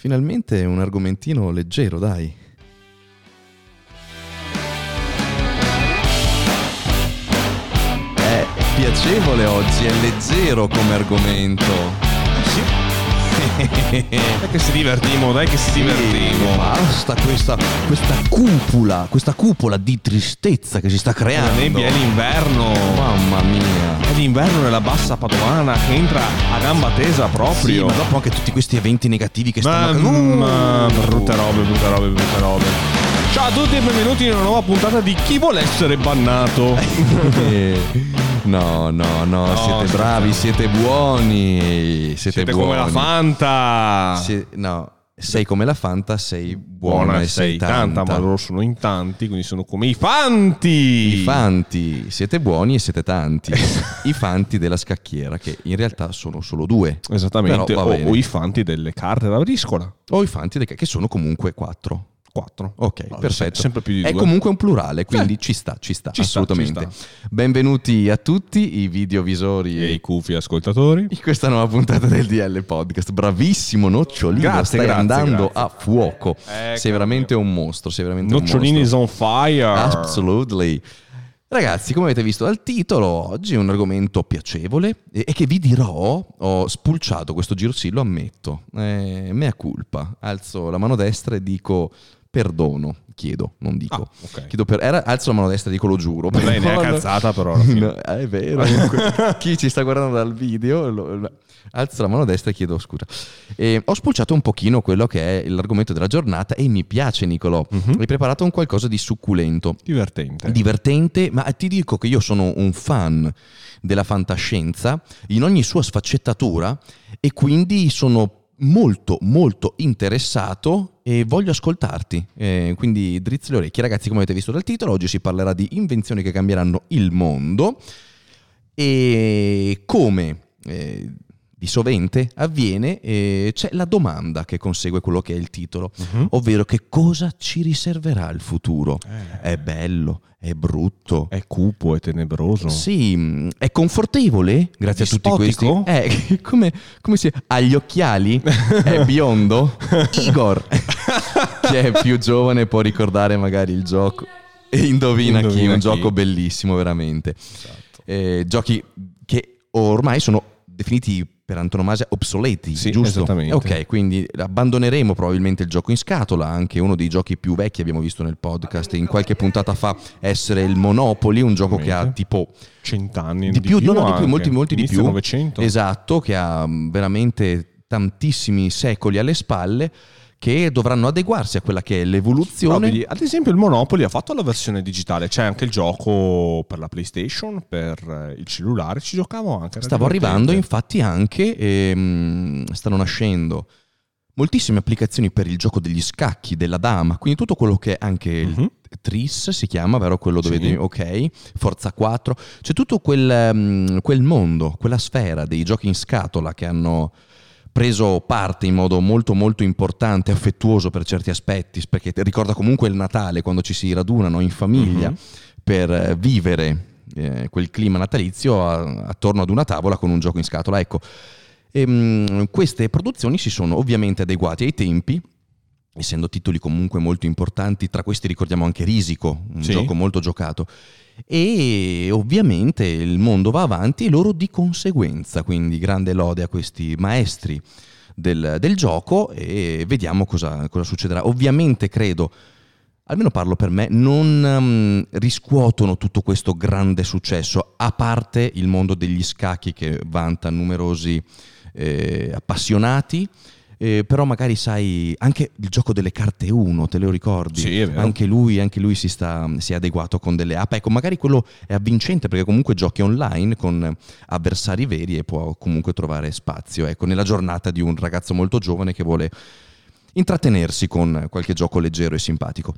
Finalmente un argomentino leggero, dai. È piacevole oggi, è leggero come argomento. Sì. dai che si divertimo, dai che si divertimo. Basta questa, questa cupola, questa cupola di tristezza che si sta La creando. nebbia è l'inverno. Mamma mia. È l'inverno nella bassa padovana che entra a gamba tesa Sì, proprio. ma dopo anche tutti questi eventi negativi che stanno Uh. brutte robe, brutte robe, brutte robe. Ciao a tutti e benvenuti in una nuova puntata di Chi vuole essere bannato. Eh, No, no, no, siete bravi, siete buoni. Siete, Siete buoni. come la Fanta. Sie- no, sei come la Fanta, sei buona, Buona e sei tanta. ma loro sono in tanti, quindi sono come i fanti. I fanti, siete buoni e siete tanti. I fanti della scacchiera, che in realtà sono solo due. Esattamente, o, o i fanti delle carte da briscola. O i fanti de- che sono comunque quattro. Quattro. Ok, No, perfetto. se- sempre più di È due. comunque un plurale, quindi ci sta, ci sta, Ci sta, assolutamente. ci Benvenuti a tutti i videovisori E i cufi ascoltatori. in questa nuova puntata del DL Podcast. Bravissimo Nocciolino, Grazie, stai grazie, andando grazie. a fuoco. Ecco sei veramente un mostro, sei veramente Nocciolini un is mostro. on fire. Absolutely. Ragazzi, come avete visto dal titolo, oggi è un argomento piacevole e, e che vi dirò, ho spulciato questo giro, lo ammetto, eh, mea culpa, alzo la mano destra e dico perdono, chiedo, non dico. Ah, ok. Chiedo per, era, alzo la mano destra dico lo giuro. Non è neanche No, no. alzata però. No, è vero. Chi ci sta guardando dal video, lo- alzo la mano destra e chiedo scusa. E ho spulciato un pochino quello che è l'argomento della giornata e mi piace, Nicolò. Mhm. Hai preparato un qualcosa di succulento, Divertente. divertente, ma ti dico che io sono un fan della fantascienza in ogni sua sfaccettatura e quindi sono molto molto interessato e voglio ascoltarti. Eh, quindi drizzi le orecchie. Ragazzi come avete visto dal titolo oggi si parlerà di invenzioni che cambieranno il mondo e come eh, di sovente avviene eh, c'è la domanda che consegue quello che è il titolo Mhm. ovvero che cosa ci riserverà il futuro Eh, è bello è brutto è cupo, è tenebroso. sì, mh, è confortevole grazie a tutti Dispotico? questi. Eh, come, come si ha gli occhiali? È biondo? Igor, che è più giovane, può ricordare magari il gioco. E indovina, chi, Indovina un chi. gioco bellissimo, veramente. Esatto. Eh, giochi che ormai sono definiti per antonomasia obsoleti, Sì, giusto? esattamente. Ok, quindi abbandoneremo probabilmente il gioco in scatola, anche uno dei giochi più vecchi abbiamo visto nel podcast in qualche puntata fa essere il Monopoly, un gioco che ha tipo Cent'anni di più, no, no, di più, molti, molti di più. Novecento. Esatto, che ha veramente tantissimi secoli alle spalle che dovranno adeguarsi a quella che è l'evoluzione. vedi, ad esempio il Monopoly ha fatto la versione digitale, c'è anche il gioco per la PlayStation, per eh, il cellulare, ci giocavo anche. Stavo arrivando infatti anche, ehm, stanno nascendo moltissime applicazioni per il gioco degli scacchi, della dama, quindi tutto quello che è anche il Mhm. Tris si chiama, vero? Quello dove Sì. devi- ok, Forza 4, c'è tutto quel, mm, quel mondo, quella sfera dei giochi in scatola che hanno preso parte in modo molto molto importante, affettuoso per certi aspetti, perché ricorda comunque il Natale quando ci si radunano in famiglia Mhm. per eh, vivere eh, quel clima natalizio a- attorno ad una tavola con un gioco in scatola. Ecco, Ehm, queste produzioni si sono ovviamente adeguate ai tempi, essendo titoli comunque molto importanti, tra questi ricordiamo anche Risico, un Sì. gioco molto giocato. E ovviamente il mondo va avanti e loro di conseguenza, quindi grande lode a questi maestri del, del gioco e vediamo cosa, cosa succederà. Ovviamente credo, almeno parlo per me, non ehm, riscuotono tutto questo grande successo, a parte il mondo degli scacchi che vanta numerosi eh, appassionati. Eh, però magari sai anche il gioco delle carte 1, te lo ricordi? Sì. Anche lui, anche lui si, sta, si è adeguato con delle app. Ecco, magari quello è avvincente perché comunque giochi online con avversari veri e può comunque trovare spazio. Ecco, nella giornata di un ragazzo molto giovane che vuole intrattenersi con qualche gioco leggero e simpatico.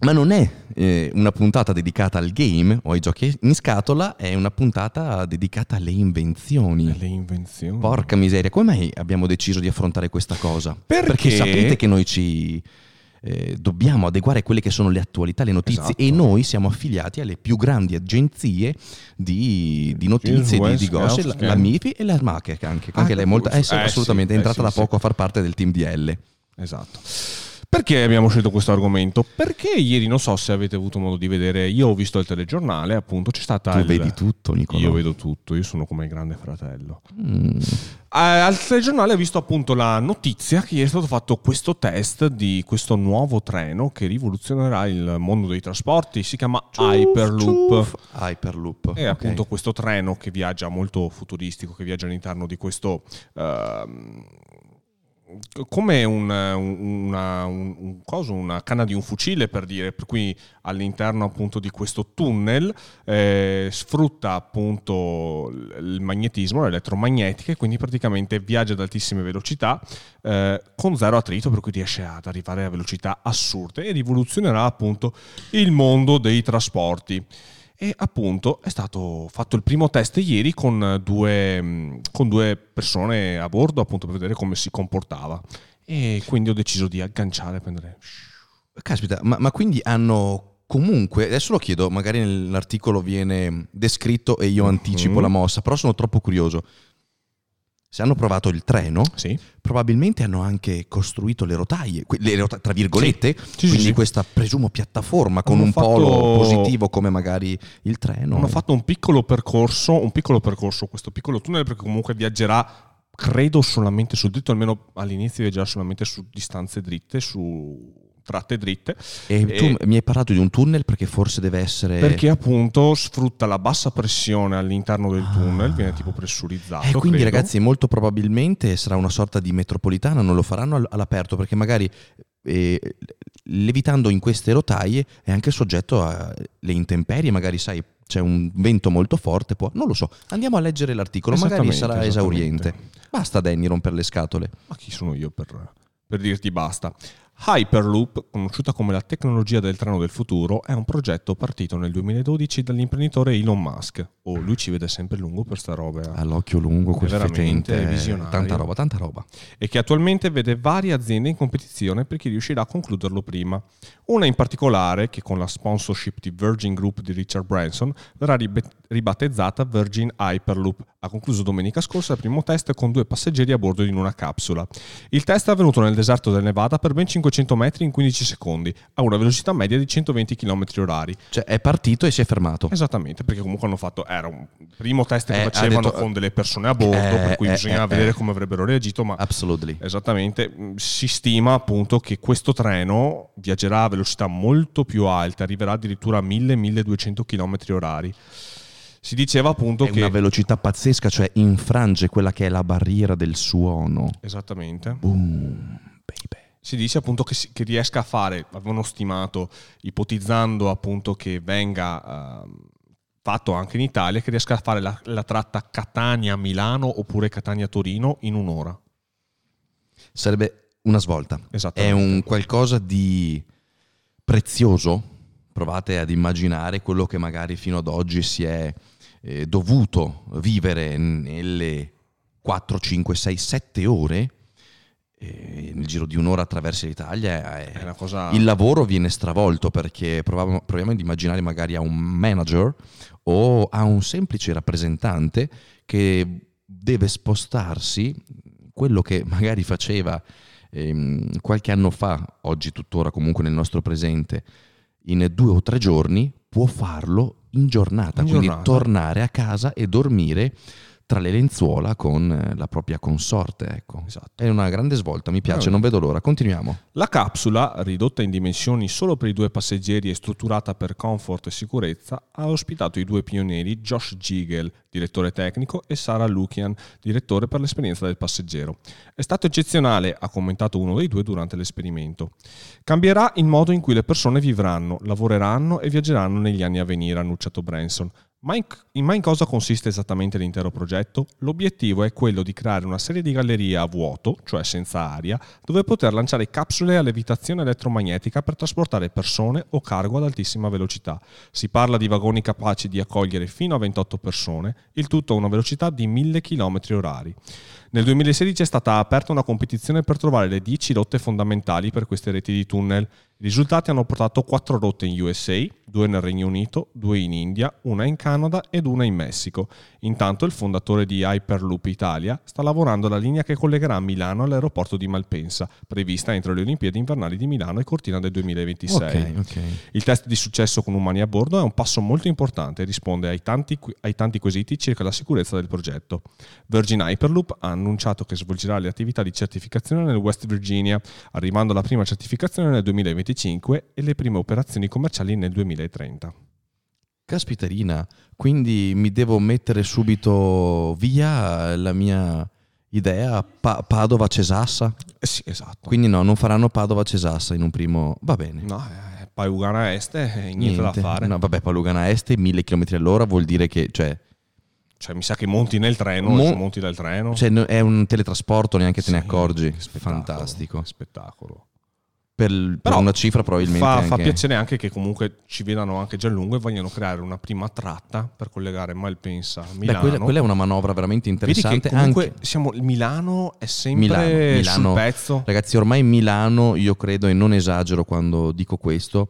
Ma non è eh, una puntata dedicata al game o ai giochi in scatola, è una puntata dedicata alle invenzioni. Le invenzioni. Porca miseria, come mai abbiamo deciso di affrontare questa cosa? Perché? sapete che noi ci eh, dobbiamo adeguare quelle che sono le attualità, le notizie Esatto. e noi siamo affiliati alle più grandi agenzie di, di notizie, di, di gossip, la, la MIFI e la SMAC che anche, Ah, anche lei è molto, eh, sì, eh, sì, assolutamente, è eh, entrata sì, da sì. poco a far parte del team DL. Esatto. Perché abbiamo scelto questo argomento? Perché ieri, non so se avete avuto modo di vedere, io ho visto il telegiornale, appunto c'è stata... Tu il- vedi tutto, Nicolò. Io vedo tutto, io sono come il grande fratello. Mm. Eh, al telegiornale ho visto appunto la notizia che ieri è stato fatto questo test di questo nuovo treno che rivoluzionerà il mondo dei trasporti, si chiama Hyperloop. Ciuff. Hyperloop. È ok. appunto questo treno che viaggia molto futuristico, che viaggia all'interno di questo... ehm, come un, una, un- un coso, una canna di un fucile per dire, per cui all'interno appunto di questo tunnel eh, sfrutta appunto il magnetismo, l'elettromagnetica e quindi praticamente viaggia ad altissime velocità eh, con zero attrito per cui riesce ad arrivare a velocità assurde e rivoluzionerà appunto il mondo dei trasporti. E appunto è stato fatto il primo test ieri con due, con due persone a bordo appunto per vedere come si comportava. E quindi ho deciso di agganciare e prendere... Caspita, ma, ma quindi hanno comunque, adesso lo chiedo, magari nell'articolo viene descritto e io anticipo Mhm. la mossa, però sono troppo curioso. Se hanno provato il treno, Sì, probabilmente hanno anche costruito le rotaie, le rota- tra virgolette, Sì, sì, quindi questa presumo piattaforma con Hanno un fatto- polo positivo come magari il treno. hanno fatto un piccolo percorso, un piccolo percorso, questo piccolo tunnel perché comunque viaggerà, credo solamente sul dritto, almeno all'inizio viaggerà solamente su distanze dritte, su tratte dritte. E tu E- mi hai parlato di un tunnel perché forse deve essere... Perché appunto sfrutta la bassa pressione all'interno del Ah. tunnel, viene tipo pressurizzato. Eh, quindi credo. ragazzi molto probabilmente sarà una sorta di metropolitana, non lo faranno all- all'aperto perché magari eh, levitando in queste rotaie è anche soggetto alle intemperie, magari sai c'è un vento molto forte, può... non lo so, andiamo a leggere l'articolo, magari sarà esauriente. Basta Danny rompere le scatole. Ma chi sono io per, per dirti basta? Hyperloop, conosciuta come la tecnologia del treno del futuro, è un progetto partito nel 2012 dall'imprenditore Elon Musk. Oh, lui ci vede sempre lungo per sta roba. eh. All'occhio lungo, quel veramente fetente, visionario. tanta roba, tanta roba. e che attualmente vede varie aziende in competizione per chi riuscirà a concluderlo prima. Una in particolare, che con la sponsorship di Virgin Group di Richard Branson, verrà ribattezzata Virgin Hyperloop. Ha concluso domenica scorsa il primo test con due passeggeri a bordo in una capsula. Il test è avvenuto nel deserto del Nevada per ben 500 metri in 15 secondi, a una velocità media di 120 km orari. Cioè è partito e si è fermato. Esattamente, perché comunque hanno fatto, era un primo test che Eh, facevano detto- con delle persone a bordo, Eh, per cui eh, bisognava eh, vedere eh. come avrebbero reagito, ma Absolutely. Esattamente, Mm, si stima appunto che questo treno viaggerà a velocità molto più alte, arriverà addirittura a 1000-1200 km orari. Si diceva appunto È che... una velocità pazzesca, cioè infrange quella che è la barriera del suono. Esattamente. Boom, baby. Si dice appunto che, si- che riesca a fare, avevano stimato, ipotizzando appunto che venga ehm, fatto anche in Italia, che riesca a fare la, la tratta Catania-Milano oppure Catania-Torino in un'ora. Sarebbe una svolta. È un qualcosa di prezioso. Provate ad immaginare quello che magari fino ad oggi si è eh, dovuto vivere nelle 4, 5, 6, 7 ore. Nel giro di un'ora attraverso l'Italia è- cosa... il lavoro viene stravolto perché proviamo, proviamo ad immaginare magari a un manager o a un semplice rappresentante che deve spostarsi quello che magari faceva ehm, qualche anno fa, oggi tuttora comunque nel nostro presente, in due o tre giorni, può farlo in giornata, In quindi giornata. tornare a casa e dormire tra le lenzuola con eh, la propria consorte. Ecco. Esatto. È una grande svolta, mi piace, Eh. non vedo l'ora. Continuiamo. La capsula, ridotta in dimensioni solo per i due passeggeri e strutturata per comfort e sicurezza, ha ospitato i due pionieri Josh Gigel, direttore tecnico, e Sara Lukian, direttore per l'esperienza del passeggero. È stato eccezionale, ha commentato uno dei due durante l'esperimento. Cambierà il modo in cui le persone vivranno, lavoreranno e viaggeranno negli anni a venire, ha annunciato Branson. Ma in, ma in, cosa consiste esattamente l'intero progetto? L'obiettivo è quello di creare una serie di gallerie a vuoto, cioè senza aria, dove poter lanciare capsule a levitazione elettromagnetica per trasportare persone o cargo ad altissima velocità. Si parla di vagoni capaci di accogliere fino a 28 persone, il tutto a una velocità di 1000 km orari. Nel 2016 è stata aperta una competizione per trovare le 10 rotte fondamentali per queste reti di tunnel. I risultati hanno portato 4 rotte in USA, 2 nel Regno Unito, 2 in India, una in Canada ed una in Messico. Intanto il fondatore di Hyperloop Italia sta lavorando alla linea che collegherà Milano all'aeroporto di Malpensa, prevista entro le Olimpiadi invernali di Milano e Cortina del 2026. Okay, okay. Il test di successo con umani a bordo è un passo molto importante e risponde ai tanti, ai tanti quesiti circa la sicurezza del progetto. Virgin Hyperloop ha annunciato che svolgerà le attività di certificazione nel West Virginia, arrivando alla prima certificazione nel 2025 e le prime operazioni commerciali nel 2030. Caspiterina, quindi mi devo mettere subito via la mia idea pa- Padova-Cesassa? Eh sì, esatto. Quindi no, non faranno Padova-Cesassa in un primo... Va bene. No, eh, poi Lugana Est, eh, niente, niente, da fare. No, vabbè, poi Lugana Est, 1000 km all'ora vuol dire che... Cioè, cioè, mi sa che monti nel treno, Mo- monti dal treno. Cioè, è un teletrasporto, neanche te ne accorgi. Spettacolo, Fantastico. Spettacolo. Per, per una cifra probabilmente fa, anche... fa, piacere anche che comunque ci vedano anche già lungo e vogliono creare una prima tratta per collegare Malpensa a Milano. Beh, quella, quella, è una manovra veramente interessante. Comunque anche... siamo, Milano è sempre Milano, Milano, sul pezzo. Ragazzi, ormai Milano, io credo e non esagero quando dico questo,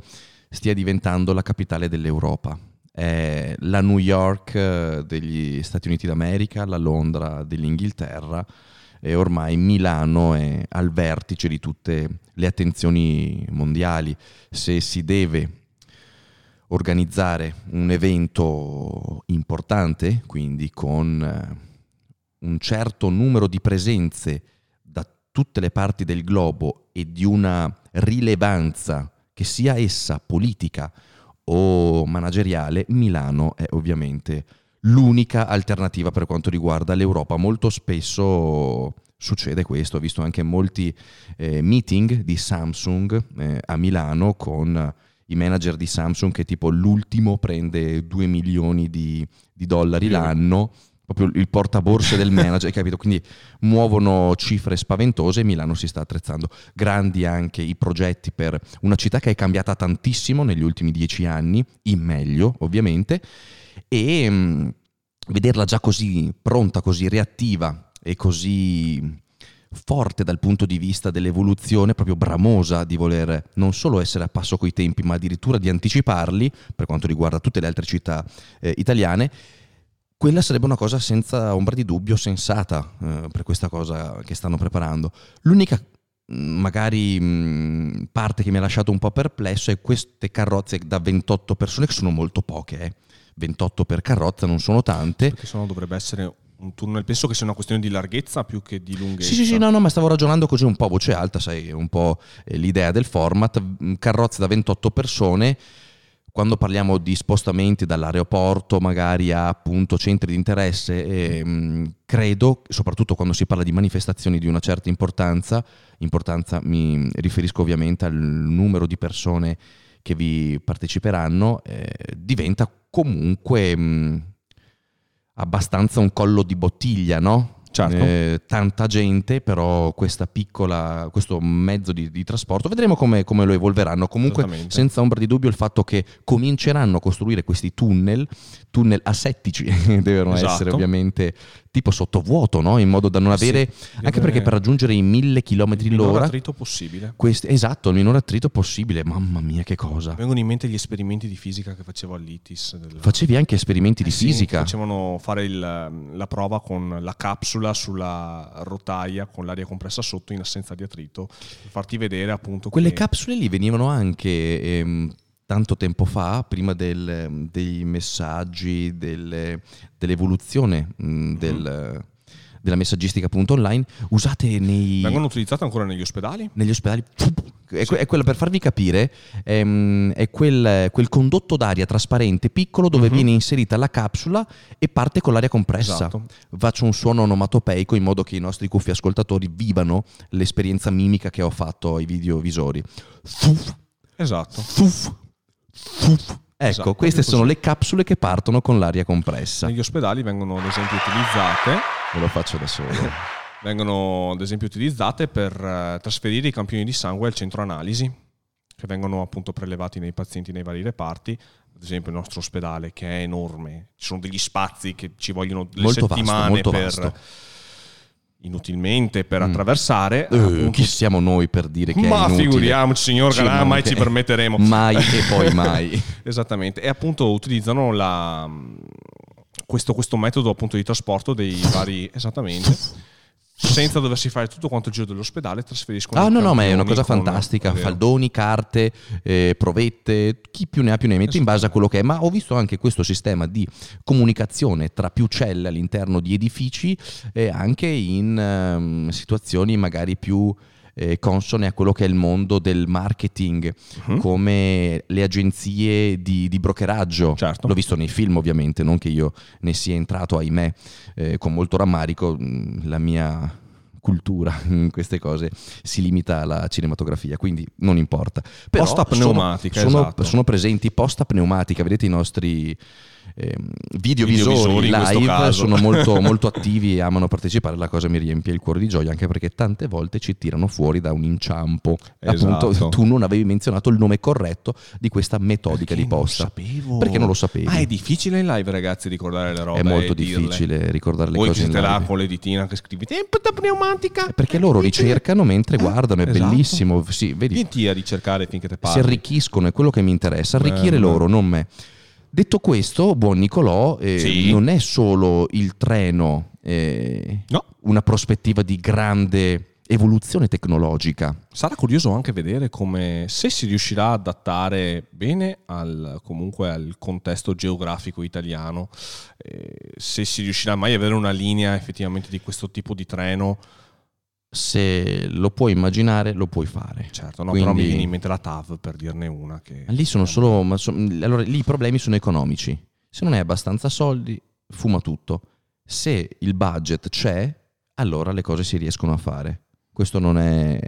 stia diventando la capitale dell'Europa è la New York eh, degli Stati Uniti d'America, la Londra dell'Inghilterra e ormai Milano è al vertice di tutte le attenzioni mondiali. Se si deve organizzare un evento importante, quindi con eh, un certo numero di presenze da tutte le parti del globo e di una rilevanza che sia essa politica, o manageriale, Milano è ovviamente l'unica alternativa per quanto riguarda l'Europa. Molto spesso succede questo, ho visto anche molti eh, meeting di Samsung eh, a Milano con i manager di Samsung che tipo l'ultimo prende 2 milioni di, di dollari l'anno proprio il portaborse del manager, capito? Quindi muovono cifre spaventose e Milano si sta attrezzando. Grandi anche i progetti per una città che è cambiata tantissimo negli ultimi dieci anni, in meglio ovviamente, e mh, mm, vederla già così pronta, così reattiva e così forte dal punto di vista dell'evoluzione, proprio bramosa di voler non solo essere a passo coi tempi, ma addirittura di anticiparli per quanto riguarda tutte le altre città eh, italiane quella sarebbe una cosa senza ombra di dubbio sensata eh, per questa cosa che stanno preparando. L'unica mm, magari mh, mm, parte che mi ha lasciato un po' perplesso è queste carrozze da 28 persone che sono molto poche, eh. 28 per carrozza non sono tante. Perché se no dovrebbe essere un tunnel, penso che sia una questione di larghezza più che di lunghezza. Sì, sì, sì, no, no, ma stavo ragionando così un po' a voce alta, sai, un po' eh, l'idea del format, mm, carrozze da 28 persone quando parliamo di spostamenti dall'aeroporto magari a appunto centri di interesse, eh, credo, soprattutto quando si parla di manifestazioni di una certa importanza, importanza mi riferisco ovviamente al numero di persone che vi parteciperanno, eh, diventa comunque mh, abbastanza un collo di bottiglia, no? Certo. Eh, tanta gente, però piccola, questo mezzo di, di trasporto, vedremo come, come, lo evolveranno. Comunque, senza ombra di dubbio, il fatto che cominceranno a costruire questi tunnel, tunnel asettici, devono esatto. essere ovviamente tipo sottovuoto, no? in modo da non avere, sì, anche perché per raggiungere i mille chilometri l'ora... Il minor attrito possibile. Questi, esatto, il minor attrito possibile, mamma mia che cosa. Vengono in mente gli esperimenti di fisica che facevo all'ITIS. Del... Facevi anche esperimenti di sì, fisica? Facevano fare il, la prova con la capsula sulla rotaia con l'aria compressa sotto in assenza di attrito, per farti vedere appunto... Quelle che... capsule lì venivano anche... Ehm, tanto tempo fa, prima del, dei messaggi, del, dell'evoluzione mh, mm, del, della messaggistica appunto online, usate nei... Vengono utilizzate ancora negli ospedali? Negli ospedali. È, sì. è quella, per farvi capire, è, è quel, quel, condotto d'aria trasparente piccolo dove uh-huh. viene inserita la capsula e parte con l'aria compressa. Esatto. Faccio un suono onomatopeico in modo che i nostri cuffi ascoltatori vivano l'esperienza mimica che ho fatto ai videovisori. Esatto. Fuf. Ecco, Esatto, queste sono le capsule che partono con l'aria compressa. Negli ospedali vengono ad esempio utilizzate Ve lo faccio da solo. vengono ad esempio utilizzate per eh, trasferire i campioni di sangue al centro analisi che vengono appunto prelevati nei pazienti nei vari reparti ad esempio il nostro ospedale che è enorme ci sono degli spazi che ci vogliono delle Molto vasto, settimane molto per vasto. Inutilmente per Mm. attraversare Eh, appunto- chi siamo noi per dire che ma figuriamoci signor Galà, mai ci permetteremo Mai e poi mai. Esattamente, e appunto utilizzano la, questo, questo metodo appunto di trasporto dei vari, esattamente, senza doversi fare tutto quanto il giro dell'ospedale, trasferiscono Ah no, no, ma è una cosa fantastica. Faldoni, carte, eh, provette, chi più ne ha più ne mette in base a quello che è. Ma ho visto anche questo sistema di comunicazione tra più celle all'interno di edifici e anche in ehm, situazioni magari più eh, consone a quello che è il mondo del marketing, Mhm. come le agenzie di, di brokeraggio. Certo. L'ho visto nei film ovviamente, non che io ne sia entrato, ahimè, eh, con molto rammarico. mh, La mia cultura in queste cose si limita alla cinematografia, quindi non importa. Però Posta sono- pneumatica, sono, esatto. sono presenti posta pneumatica, vedete i nostri ehm, videovisori Videovisori live sono molto, molto attivi e amano partecipare, la cosa mi riempie il cuore di gioia anche perché tante volte ci tirano fuori da un inciampo. Esatto. Appunto, tu non avevi menzionato il nome corretto di questa metodica di posta. Perché non lo sapevi? Ah, è difficile in live, ragazzi, ricordare le robe. È molto e dirle. difficile ricordare le Voi cose in siete là con le ditina che scrivi tempo pneumatica. Perché loro ricercano mentre guardano, è Esatto. bellissimo. Sì, vedi, Vieni a ricercare finché te si parli. arricchiscono, è quello che mi interessa, arricchire Bello. loro, non me. Detto questo, buon Nicolò, eh, Sì. non è solo il treno eh, No. una prospettiva di grande evoluzione tecnologica. Sarà curioso anche vedere come se si riuscirà a adattare bene al, comunque al contesto geografico italiano, eh, se si riuscirà mai ad avere una linea effettivamente di questo tipo di treno. Se lo puoi immaginare, lo puoi fare. Certo, no, Quindi- però mi viene in mente la TAV per dirne una. Che, Lì sono solo. allora, lì i problemi sono economici. Se non hai abbastanza soldi, fuma tutto. Se il budget c'è, allora le cose si riescono a fare. Questo non è.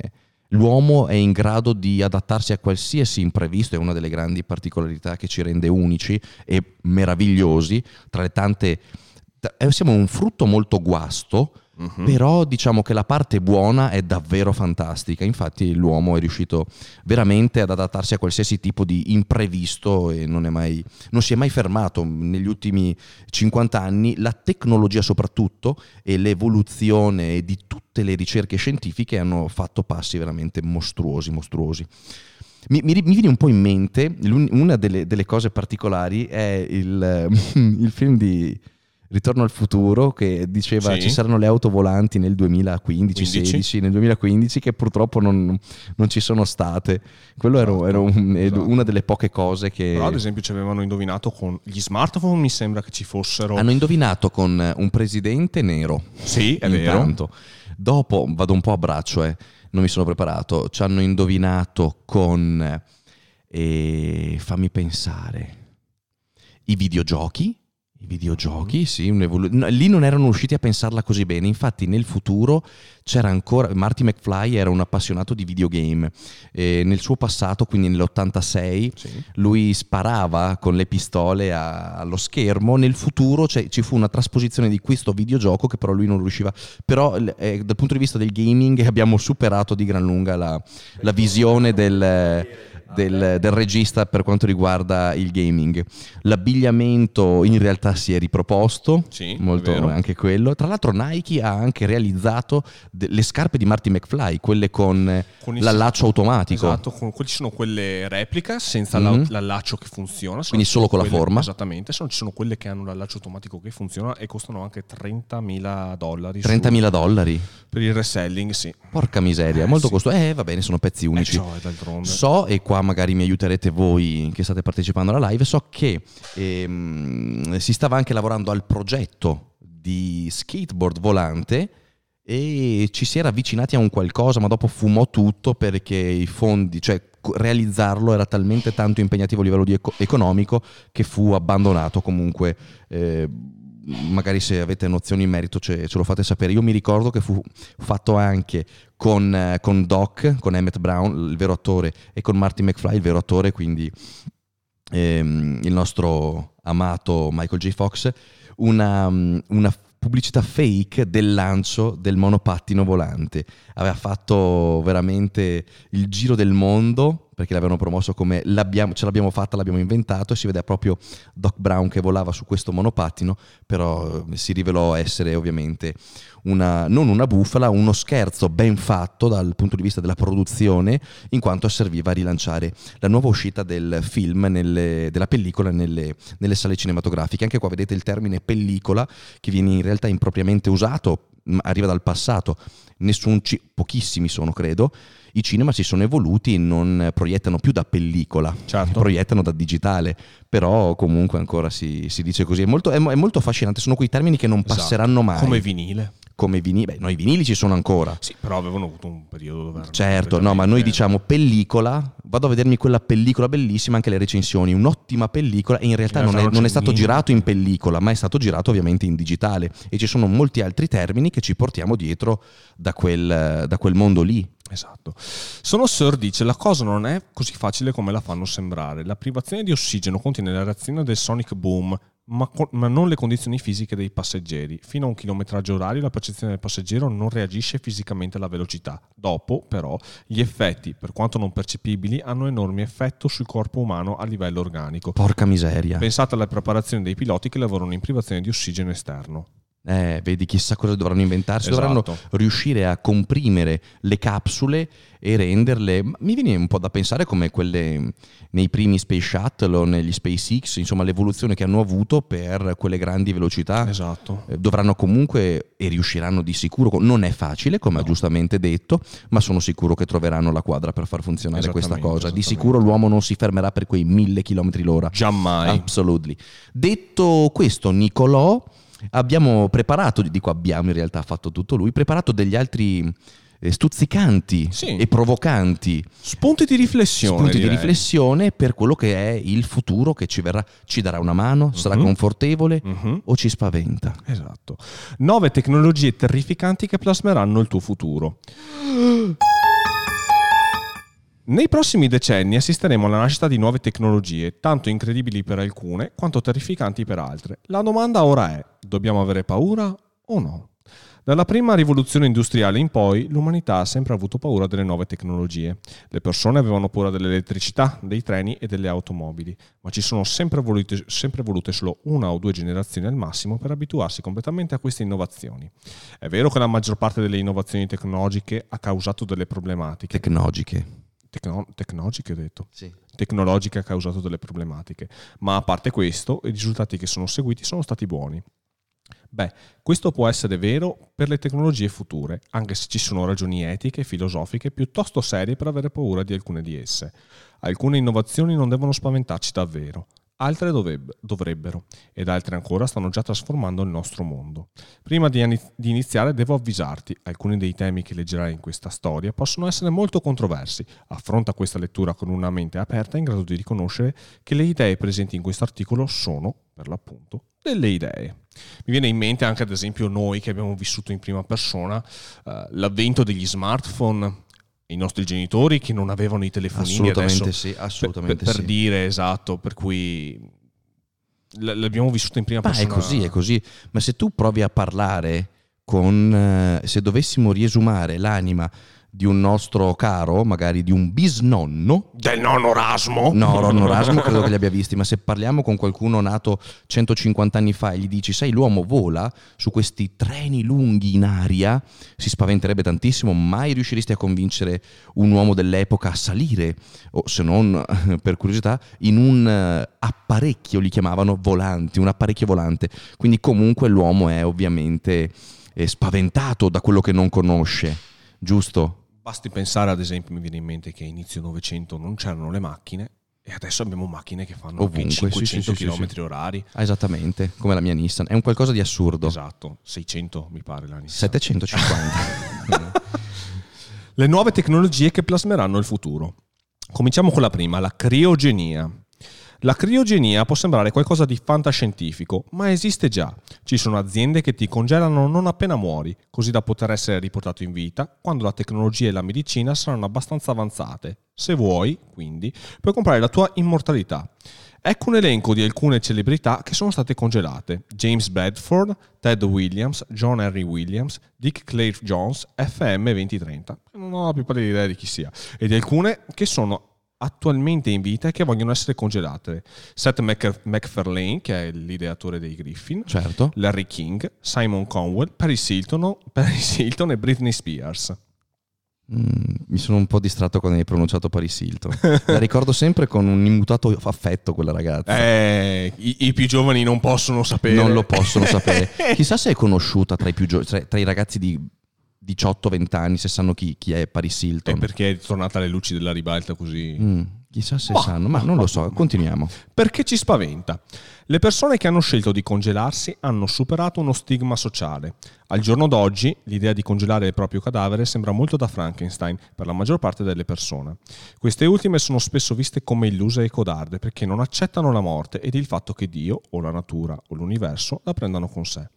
L'uomo è in grado di adattarsi a qualsiasi imprevisto, è una delle grandi particolarità che ci rende unici e meravigliosi. Tra le tante. eh, Siamo un frutto molto guasto, Mhm. però diciamo che la parte buona è davvero fantastica. Infatti l'uomo è riuscito veramente ad adattarsi a qualsiasi tipo di imprevisto e non, mai, non si è mai fermato negli ultimi 50 anni. La tecnologia soprattutto e l'evoluzione di tutte le ricerche scientifiche hanno fatto passi veramente mostruosi, mostruosi. Mi, mi, mi viene un po' in mente, una delle, delle cose particolari è il, il film di Ritorno al futuro che diceva Sì. ci saranno le auto volanti nel 2015, 15? 16, nel 2015 che purtroppo non, non ci sono state. Quello era, era un- Esatto. una delle poche cose che Però ad esempio ci avevano indovinato con gli smartphone, mi sembra che ci fossero... hanno indovinato con un presidente nero. Sì, è vero. Intanto. Dopo vado un po' a braccio, eh, non mi sono preparato. Ci hanno indovinato con, eh, fammi pensare, i videogiochi. I videogiochi, sì, un'evolu- no, lì non erano riusciti a pensarla così bene. Infatti, nel futuro c'era ancora. Marty McFly era un appassionato di videogame. E nel suo passato, quindi nell'86, Sì. lui sparava con le pistole a- allo schermo. Nel futuro c'è- ci fu una trasposizione di questo videogioco che però lui non riusciva. Però eh, dal punto di vista del gaming abbiamo superato di gran lunga la, la visione del, del- del regista per quanto riguarda il gaming. L'abbigliamento in realtà si è riproposto, Sì, è molto vero. anche quello. Tra l'altro Nike ha anche realizzato de- le scarpe di Marty McFly, quelle con, eh, Con l'allaccio automatico. Esatto, con, quelli sono quelle replica senza Mhm. la- l'allaccio che funziona. Quindi solo con la quelle- forma? Esattamente, sono- ci sono quelle che hanno l'allaccio automatico che funziona e costano anche 30.000 dollari. su- 30.000 dollari. Per il reselling, sì. Porca miseria, Eh, molto sì. costoso. Eh, va bene, sono pezzi Eh, unici. è d'altronde. So, e qua magari mi aiuterete voi che state partecipando alla live, so che ehm, si stava anche lavorando al progetto di skateboard volante e ci si era avvicinati a un qualcosa, ma dopo fumò tutto perché i fondi, cioè realizzarlo era talmente tanto impegnativo a livello eco- economico che fu abbandonato comunque. eh, magari se avete nozioni in merito ce, ce lo fate sapere. Io mi ricordo che fu fatto anche con, eh, con Doc, con Emmett Brown, il vero attore, e con Marty McFly, il vero attore, quindi ehm, il nostro amato Michael J. Fox una, una pubblicità fake del lancio del monopattino volante. Aveva fatto veramente il giro del mondo perché l'avevano promosso come l'abbiamo, ce l'abbiamo fatta, l'abbiamo inventato e si vedeva proprio Doc Brown che volava su questo monopattino, però eh, si rivelò essere ovviamente una, non una bufala, uno scherzo ben fatto dal punto di vista della produzione, in quanto serviva a rilanciare la nuova uscita del film, nelle, della pellicola nelle, nelle sale cinematografiche. Anche qua vedete il termine pellicola che viene in realtà impropriamente usato, arriva dal passato, Nessun, pochissimi sono credo i cinema si sono evoluti e non proiettano più da pellicola, certo. proiettano da digitale, però comunque ancora si, si dice così. È molto, è, è molto, affascinante, sono quei termini che non esatto. passeranno mai. Come vinile come vinili, beh, noi vinili ci sono ancora. Sì, però avevano avuto un periodo dove Certo, no, ma noi diciamo pellicola, vado a vedermi quella pellicola bellissima, anche le recensioni, un'ottima pellicola e in realtà in non, è, non è stato niente. girato in pellicola, ma è stato girato ovviamente in digitale e ci sono molti altri termini che ci portiamo dietro da quel, da quel mondo lì. Esatto. Sono Sir dice la cosa non è così facile come la fanno sembrare. La privazione di ossigeno contiene la reazione del sonic boom, ma, ma, non le condizioni fisiche dei passeggeri. Fino a un chilometraggio orario la percezione del passeggero non reagisce fisicamente alla velocità. Dopo, però, gli effetti, per quanto non percepibili, hanno enormi effetto sul corpo umano a livello organico. Porca miseria. Pensate alla preparazione dei piloti che lavorano in privazione di ossigeno esterno. Eh, vedi chissà cosa dovranno inventarsi, esatto. dovranno riuscire a comprimere le capsule e renderle. Mi viene un po' da pensare come quelle nei primi Space Shuttle o negli SpaceX, insomma, l'evoluzione che hanno avuto per quelle grandi velocità. Esatto. Eh, dovranno comunque e riusciranno di sicuro. Non è facile, come no. ha giustamente detto, ma sono sicuro che troveranno la quadra per far funzionare questa cosa. Di sicuro l'uomo non si fermerà per quei mille chilometri l'ora. Giammai. Absolutely. Detto questo, Nicolò abbiamo preparato, dico abbiamo in realtà fatto tutto lui, preparato degli altri eh, stuzzicanti sì. e provocanti spunti di riflessione spunti direi. di riflessione per quello che è il futuro che ci verrà ci darà una mano uh-huh. sarà confortevole uh-huh. o ci spaventa esatto nove tecnologie terrificanti che plasmeranno il tuo futuro Nei prossimi decenni assisteremo alla nascita di nuove tecnologie, tanto incredibili per alcune quanto terrificanti per altre. La domanda ora è, dobbiamo avere paura o no? Dalla prima rivoluzione industriale in poi, l'umanità ha sempre avuto paura delle nuove tecnologie. Le persone avevano paura dell'elettricità, dei treni e delle automobili, ma ci sono sempre volute, sempre volute solo una o due generazioni al massimo per abituarsi completamente a queste innovazioni. È vero che la maggior parte delle innovazioni tecnologiche ha causato delle problematiche. Tecnologiche tecno- tecnologiche, ho detto. Sì. Tecnologiche ha causato delle problematiche. Ma a parte questo, i risultati che sono seguiti sono stati buoni. Beh, questo può essere vero per le tecnologie future, anche se ci sono ragioni etiche e filosofiche piuttosto serie per avere paura di alcune di esse. Alcune innovazioni non devono spaventarci davvero altre dovrebbero ed altre ancora stanno già trasformando il nostro mondo. Prima di, iniziare devo avvisarti, alcuni dei temi che leggerai in questa storia possono essere molto controversi. Affronta questa lettura con una mente aperta in grado di riconoscere che le idee presenti in questo articolo sono, per l'appunto, delle idee. Mi viene in mente anche ad esempio noi che abbiamo vissuto in prima persona eh, l'avvento degli smartphone i nostri genitori che non avevano i telefonini assolutamente adesso, sì, assolutamente per, per, sì. dire esatto, per cui l'abbiamo vissuto in prima Ma persona. è così, è così. Ma se tu provi a parlare con, eh, se dovessimo riesumare l'anima di un nostro caro, magari di un bisnonno. Del nonno Rasmo? No, nonno Rasmo credo che li abbia visti, ma se parliamo con qualcuno nato 150 anni fa e gli dici, sai, l'uomo vola su questi treni lunghi in aria, si spaventerebbe tantissimo, mai riusciresti a convincere un uomo dell'epoca a salire, o se non, per curiosità, in un eh, apparecchio, li chiamavano volanti, un apparecchio volante. Quindi comunque l'uomo è ovviamente è spaventato da quello che non conosce, giusto? Basti pensare, ad esempio, mi viene in mente che a inizio Novecento non c'erano le macchine e adesso abbiamo macchine che fanno Ovunque, 500 sì, sì, km sì, orari. Ah, esattamente, come la mia Nissan. È un qualcosa di assurdo. Esatto, 600 mi pare la Nissan. 750. le nuove tecnologie che plasmeranno il futuro. Cominciamo con la prima, la criogenia. La criogenia può sembrare qualcosa di fantascientifico, ma esiste già. Ci sono aziende che ti congelano non appena muori, così da poter essere riportato in vita quando la tecnologia e la medicina saranno abbastanza avanzate. Se vuoi, quindi, puoi comprare la tua immortalità. Ecco un elenco di alcune celebrità che sono state congelate. James Bradford, Ted Williams, John Henry Williams, Dick Clay Jones, FM 2030. Non ho più pallida idea di chi sia. E di alcune che sono attualmente in vita e che vogliono essere congelate. Seth MacFarlane, che è l'ideatore dei Griffin, certo. Larry King, Simon Conwell, Paris Hilton, Paris Hilton e Britney Spears. Mm, mi sono un po' distratto quando hai pronunciato Paris Hilton. La ricordo sempre con un immutato affetto quella ragazza. Eh, i, i, più giovani non possono sapere. Non lo possono sapere. Chissà se è conosciuta tra i, gio- tra, tra i ragazzi di 18-20 anni, se sanno chi, chi, è Paris Hilton. E perché è tornata alle luci della ribalta così? Mm, chissà se oh, sanno, ma non lo so, continuiamo. Perché ci spaventa? Le persone che hanno scelto di congelarsi hanno superato uno stigma sociale. Al giorno d'oggi l'idea di congelare il proprio cadavere sembra molto da Frankenstein per la maggior parte delle persone. Queste ultime sono spesso viste come illuse e codarde perché non accettano la morte ed il fatto che Dio o la natura o l'universo la prendano con sé.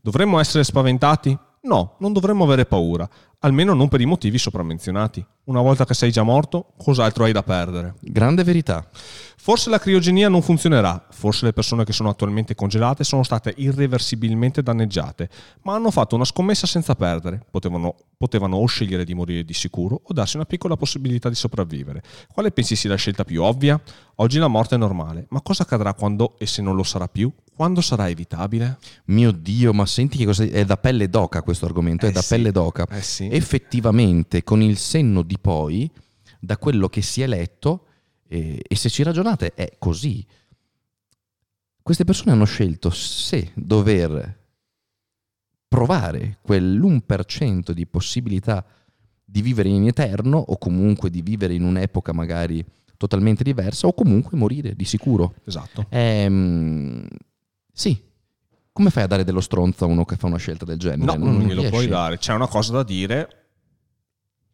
Dovremmo essere spaventati? No, non dovremmo avere paura, almeno non per i motivi sopramenzionati. Una volta che sei già morto, cos'altro hai da perdere? Grande verità. Forse la criogenia non funzionerà, forse le persone che sono attualmente congelate sono state irreversibilmente danneggiate, ma hanno fatto una scommessa senza perdere. Potevano, potevano o scegliere di morire di sicuro o darsi una piccola possibilità di sopravvivere. Quale pensi sia la scelta più ovvia? Oggi la morte è normale, ma cosa accadrà quando e se non lo sarà più? Quando sarà evitabile? Mio Dio, ma senti che cosa è da pelle d'oca questo argomento, eh è da sì, pelle d'oca. Eh sì. Effettivamente, con il senno di poi, da quello che si è letto, eh, e se ci ragionate è così. Queste persone hanno scelto se dover provare quell'1% di possibilità di vivere in eterno o comunque di vivere in un'epoca magari totalmente diversa o comunque morire di sicuro. Esatto. Ehm, sì. Come fai a dare dello stronzo a uno che fa una scelta del genere? No, non, non glielo puoi dare. C'è una cosa da dire.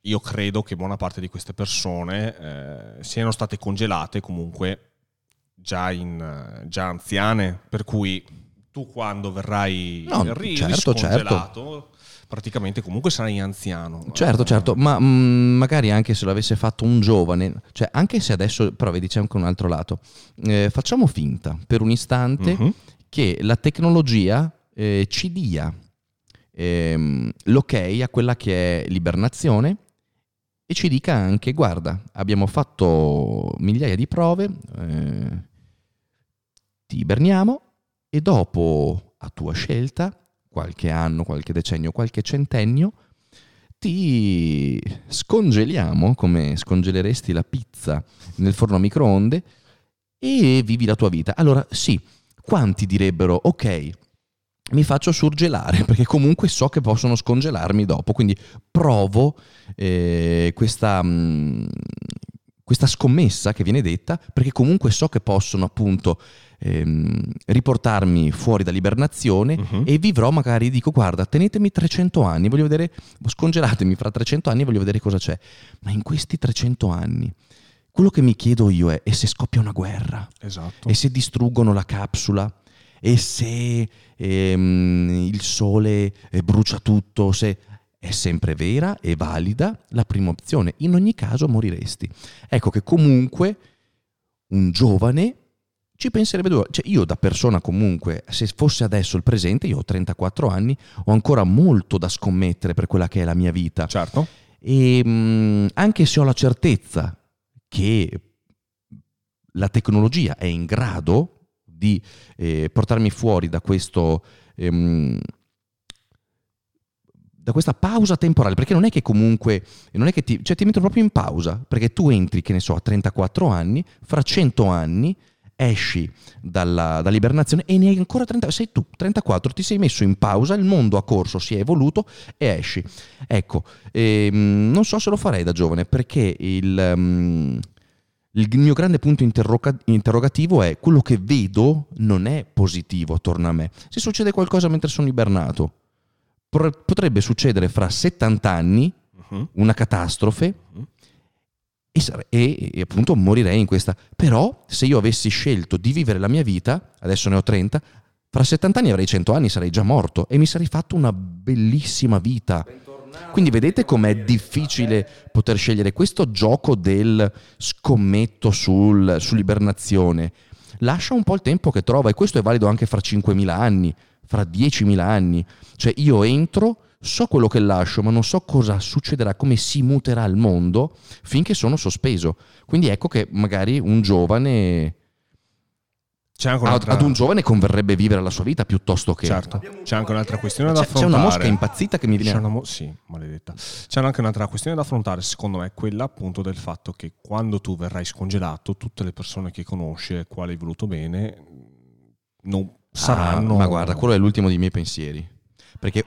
Io credo che buona parte di queste persone eh, siano state congelate comunque già, in, già anziane, per cui tu quando verrai no, ri- certo, certo. praticamente comunque sarai anziano. Certo, certo, ma mh, mm, magari anche se l'avesse fatto un giovane, cioè anche se adesso, però vedi c'è anche un altro lato, eh, facciamo finta per un istante uh-huh che la tecnologia eh, ci dia ehm, l'ok a quella che è l'ibernazione e ci dica anche, guarda, abbiamo fatto migliaia di prove, eh, ti iberniamo e dopo, a tua scelta, qualche anno, qualche decennio, qualche centennio, ti scongeliamo come scongeleresti la pizza nel forno a microonde e vivi la tua vita. Allora sì, quanti direbbero ok, mi faccio surgelare perché comunque so che possono scongelarmi dopo, quindi provo eh, questa, mh, mm, questa, scommessa che viene detta perché comunque so che possono appunto ehm, riportarmi fuori dall'ibernazione uh-huh. e vivrò magari, dico guarda tenetemi 300 anni, voglio vedere, scongelatemi fra 300 anni, voglio vedere cosa c'è, ma in questi 300 anni quello che mi chiedo io è, e se scoppia una guerra? Esatto. E se distruggono la capsula? E se ehm, il sole eh, brucia tutto? Se è sempre vera e valida la prima opzione. In ogni caso moriresti. Ecco che comunque un giovane ci penserebbe due Cioè io da persona comunque, se fosse adesso il presente, io ho 34 anni, ho ancora molto da scommettere per quella che è la mia vita. Certo. E mh, anche se ho la certezza che la tecnologia è in grado di eh, portarmi fuori da questo... Ehm, da questa pausa temporale, perché non è che comunque, non è che ti, cioè ti metto proprio in pausa, perché tu entri, che ne so, a 34 anni, fra 100 anni esci dalla, dall'ibernazione e ne hai ancora 30, sei tu, 34, ti sei messo in pausa, il mondo ha corso, si è evoluto e esci. Ecco, ehm, non so se lo farei da giovane perché il... Um, il mio grande punto interroga- interrogativo è quello che vedo non è positivo attorno a me. Se succede qualcosa mentre sono ibernato, potrebbe succedere fra 70 anni uh-huh. una catastrofe uh-huh e, e, e, appunto morirei in questa. Però se io avessi scelto di vivere la mia vita, adesso ne ho 30, fra 70 anni avrei 100 anni, sarei già morto e mi sarei fatto una bellissima vita. Quindi vedete com'è difficile poter scegliere questo gioco del scommetto sul, sull'ibernazione. lascia un po' il tempo che trova e questo è valido anche fra 5.000 anni, fra 10.000 anni. Cioè io entro, so quello che lascio, ma non so cosa succederà, come si muterà il mondo finché sono sospeso. Quindi ecco che magari un giovane C'è un'altra, ad un giovane converrebbe vivere la sua vita piuttosto che... certo, c'è anche un'altra questione da C'è, c'è affrontare. una mosca impazzita che mi C'è viene... una mo- sì, maledetta. C'è anche un'altra questione da affrontare, secondo me, quella appunto del fatto che quando tu verrai scongelato, tutte le persone che conosci e quali hai voluto bene non saranno. Ah, ma guarda, quello è l'ultimo dei miei pensieri. Perché...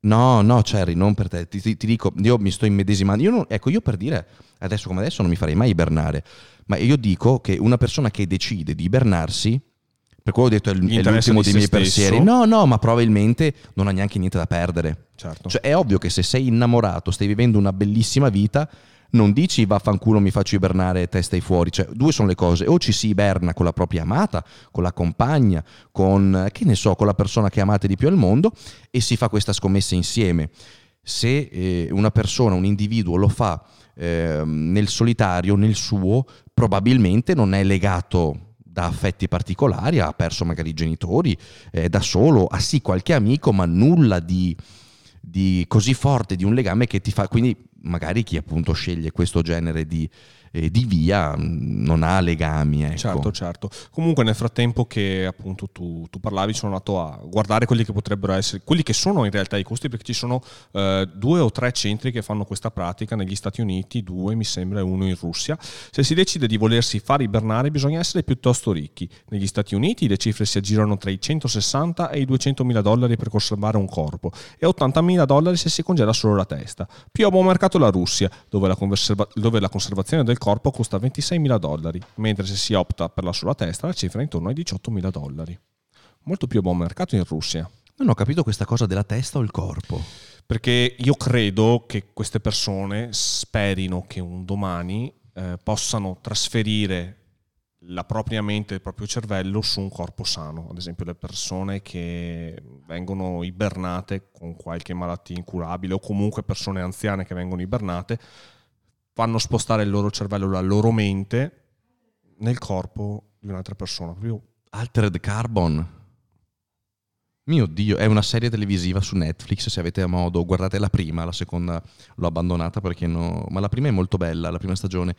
No, no, Cherry, non per te. Ti, ti- ti dico, io mi sto immedesimando. Io non- ecco, io per dire, adesso come adesso non mi farei mai ibernare. Ma io dico che una persona che decide di ibernarsi, per quello ho detto è, l- è l'ultimo dei miei stesso. pensieri. No, no, ma probabilmente non ha neanche niente da perdere. Certo. Cioè, è ovvio che se sei innamorato, stai vivendo una bellissima vita, non dici vaffanculo mi faccio ibernare e te fuori. Cioè, due sono le cose. O ci si iberna con la propria amata, con la compagna, con, che ne so, con la persona che amate di più al mondo e si fa questa scommessa insieme. Se eh, una persona, un individuo lo fa ehm, nel solitario, nel suo, probabilmente non è legato da affetti particolari, ha perso magari i genitori, è da solo, ha sì qualche amico, ma nulla di, di così forte, di un legame che ti fa... Quindi magari chi appunto sceglie questo genere di, eh, di via mh, non ha legami. Ecco. Certo, certo. Comunque nel frattempo che appunto tu, tu parlavi sono andato a guardare quelli che potrebbero essere, quelli che sono in realtà i costi perché ci sono eh, due o tre centri che fanno questa pratica negli Stati Uniti, due mi sembra e uno in Russia. Se si decide di volersi far ibernare bisogna essere piuttosto ricchi. Negli Stati Uniti le cifre si aggirano tra i 160 e i 200 mila dollari per conservare un corpo e 80 mila dollari se si congela solo la testa. Più a buon mercato la Russia, dove la, conserva- dove la conservazione del corpo costa 26 mila dollari, mentre se si opta per la sola testa la cifra è intorno ai 18 mila dollari. Molto più a buon mercato in Russia. Non ho capito questa cosa della testa o il corpo. Perché io credo che queste persone sperino che un domani eh, possano trasferire la propria mente e il proprio cervello su un corpo sano. Ad esempio le persone che vengono ibernate con qualche malattia incurabile o comunque persone anziane che vengono ibernate fanno spostare il loro cervello, la loro mente nel corpo di un'altra persona. Proprio Altered Carbon. Mio Dio, è una serie televisiva su Netflix, se avete modo, guardate la prima, la seconda l'ho abbandonata perché no... Ma la prima è molto bella, la prima stagione.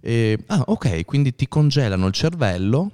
E- Ah, ok, quindi ti congelano il cervello,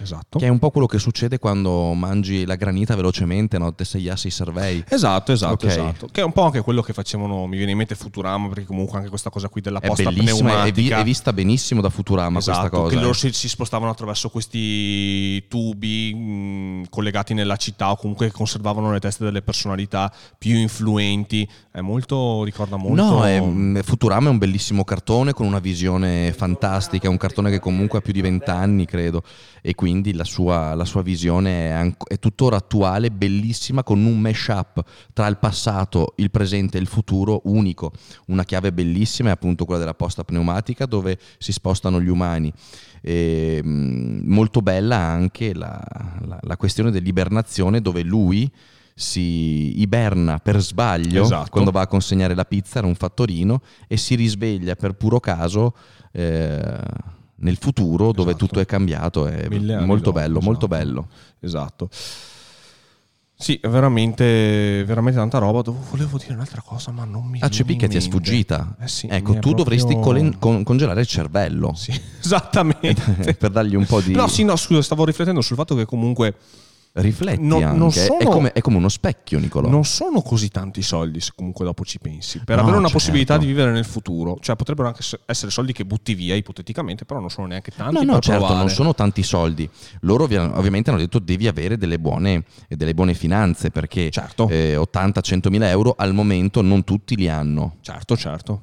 esatto. che è un po' quello che succede quando mangi la granita velocemente, no? Te sei assi i servei. Esatto, esatto, Ok. esatto. Che è un po' anche quello che facevano, mi viene in mente Futurama, perché comunque anche questa cosa qui della È posta bellissima, è, vi- pneumatica. è vista benissimo da Futurama Esatto, questa cosa. che eh. loro si, si spostavano attraverso questi tubi mh, collegati nella città o comunque conservavano le teste delle personalità più influenti. È molto, ricorda molto... No, è- Futurama è un bellissimo cartone con una visione fantastica, è un cartone che comunque ha più di vent'anni, credo, e quindi la sua, la sua visione è, è tuttora attuale, bellissima, con un mash-up tra il passato, il presente e il futuro unico. Una chiave bellissima è appunto quella della posta pneumatica dove si spostano gli umani. E, mh, molto bella anche la, la- la questione dell'ibernazione dove lui si iberna per sbaglio Esatto. quando va a consegnare la pizza era un fattorino e si risveglia per puro caso eh, nel futuro dove Esatto. tutto è cambiato. È molto bello, molto esatto. bello. Esatto. Sì, è veramente, veramente tanta roba. Volevo dire un'altra cosa, ma non mi Ah, c'è in picca, ti è sfuggita. Eh sì, ecco, tu dovresti proprio- colen- con- congelare il cervello Sì, esattamente. per dargli un po' di... No, sì, no, scusa, stavo riflettendo sul fatto che comunque Rifletti Non- anche. non è, sono- come, è come uno specchio, Nicolò. non sono così tanti soldi se comunque dopo ci pensi. Per No, avere una certo. possibilità di vivere nel futuro, cioè potrebbero anche se- essere soldi che butti via ipoteticamente, però non sono neanche tanti No, no, certo, provare. non sono tanti soldi. Loro ovvi- ovviamente hanno detto devi avere delle buone, delle buone finanze perché Certo. eh, 80-100 mila euro al momento non tutti li hanno. Certo, certo.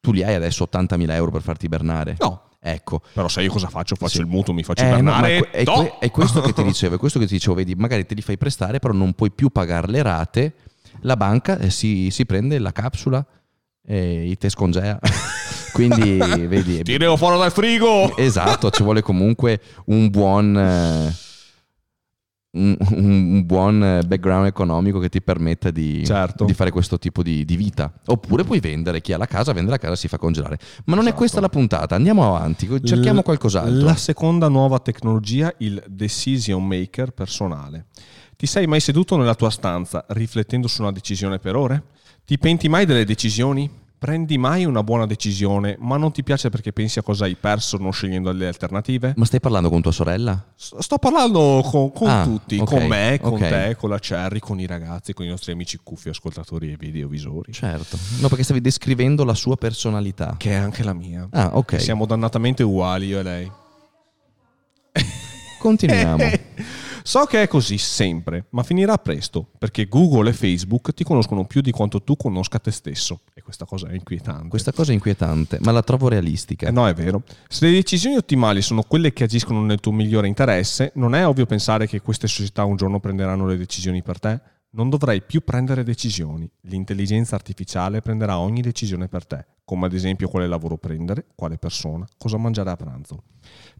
Tu li hai adesso 80 mila euro per farti ibernare? No, Ecco. però sai io cosa faccio? Faccio Sì. il mutuo, mi faccio Eh, no, ibernare. è, que- è no! que- è questo che ti dicevo, è questo che ti dicevo, vedi, magari te li fai prestare, però non puoi più pagare le rate, la banca eh, si, si prende la capsula e te scongea. Quindi, vedi, Ti devo fuori dal frigo! esatto, ci vuole comunque un buon... eh, un, un, buon background economico che ti permetta di, certo. di fare questo tipo di, di, vita. Oppure puoi vendere, chi ha la casa vende la casa si fa congelare. Ma non esatto. è questa la puntata, andiamo avanti, cerchiamo L- qualcos'altro. La seconda nuova tecnologia, il decision maker personale. Ti sei mai seduto nella tua stanza riflettendo su una decisione per ore? Ti penti mai delle decisioni? Prendi mai una buona decisione, ma non ti piace perché pensi a cosa hai perso non scegliendo le alternative? Ma stai parlando con tua sorella? Sto parlando con, con ah, tutti, okay, con me, con okay. te, con la Cherry, con i ragazzi, con i nostri amici cuffi, ascoltatori e videovisori. Certo, no perché stavi descrivendo la sua personalità. Che è anche la mia. Ah, ok. Siamo dannatamente uguali io e lei. Continuiamo. So che è così sempre, ma finirà presto, perché Google e Facebook ti conoscono più di quanto tu conosca te stesso. E questa cosa è inquietante. Questa cosa è inquietante, ma la trovo realistica. Eh no, è vero. Se le decisioni ottimali sono quelle che agiscono nel tuo migliore interesse, non è ovvio pensare che queste società un giorno prenderanno le decisioni per te? Non dovrai più prendere decisioni. L'intelligenza artificiale prenderà ogni decisione per te, come ad esempio quale lavoro prendere, quale persona, cosa mangiare a pranzo.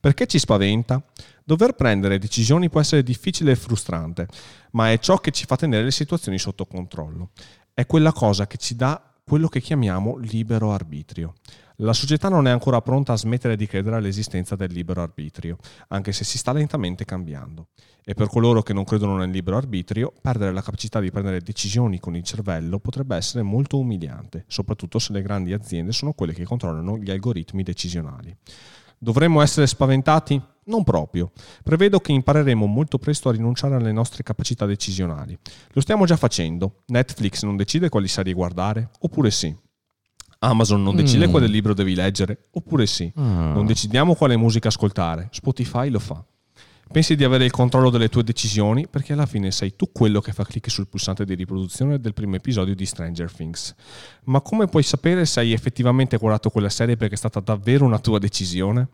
Perché ci spaventa? Dover prendere decisioni può essere difficile e frustrante, ma è ciò che ci fa tenere le situazioni sotto controllo. È quella cosa che ci dà quello che chiamiamo libero arbitrio. La società non è ancora pronta a smettere di credere all'esistenza del libero arbitrio, anche se si sta lentamente cambiando. E per coloro che non credono nel libero arbitrio, perdere la capacità di prendere decisioni con il cervello potrebbe essere molto umiliante, soprattutto se le grandi aziende sono quelle che controllano gli algoritmi decisionali. Dovremmo essere spaventati? Non proprio. Prevedo che impareremo molto presto a rinunciare alle nostre capacità decisionali. Lo stiamo già facendo. Netflix non decide quali serie guardare? Oppure sì. Amazon non decide mm. quale libro devi leggere? Oppure sì. Mm. Non decidiamo quale musica ascoltare? Spotify lo fa. Pensi di avere il controllo delle tue decisioni perché alla fine sei tu quello che fa clic sul pulsante di riproduzione del primo episodio di Stranger Things. Ma come puoi sapere se hai effettivamente guardato quella serie perché è stata davvero una tua decisione?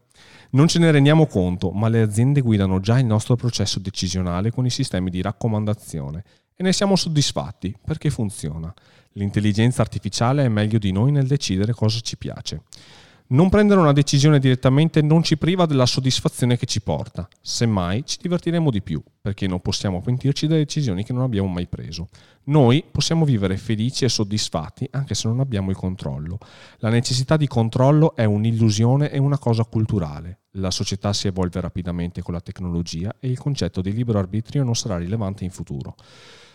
Non ce ne rendiamo conto, ma le aziende guidano già il nostro processo decisionale con i sistemi di raccomandazione e ne siamo soddisfatti perché funziona. L'intelligenza artificiale è meglio di noi nel decidere cosa ci piace. Non prendere una decisione direttamente non ci priva della soddisfazione che ci porta, semmai ci divertiremo di più, perché non possiamo pentirci delle decisioni che non abbiamo mai preso. Noi possiamo vivere felici e soddisfatti anche se non abbiamo il controllo. La necessità di controllo è un'illusione e una cosa culturale. La società si evolve rapidamente con la tecnologia e il concetto di libero arbitrio non sarà rilevante in futuro.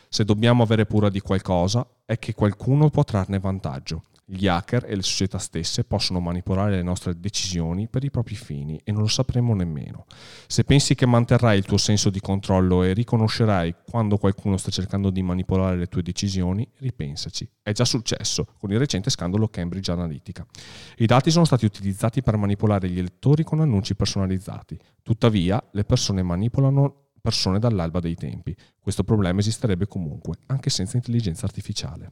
Se dobbiamo avere paura di qualcosa, è che qualcuno può trarne vantaggio. Gli hacker e le società stesse possono manipolare le nostre decisioni per i propri fini e non lo sapremo nemmeno. Se pensi che manterrai il tuo senso di controllo e riconoscerai quando qualcuno sta cercando di manipolare le tue decisioni, ripensaci. È già successo con il recente scandalo Cambridge Analytica. I dati sono stati utilizzati per manipolare gli elettori con annunci personalizzati. Tuttavia, le persone manipolano persone dall'alba dei tempi. Questo problema esisterebbe comunque, anche senza intelligenza artificiale.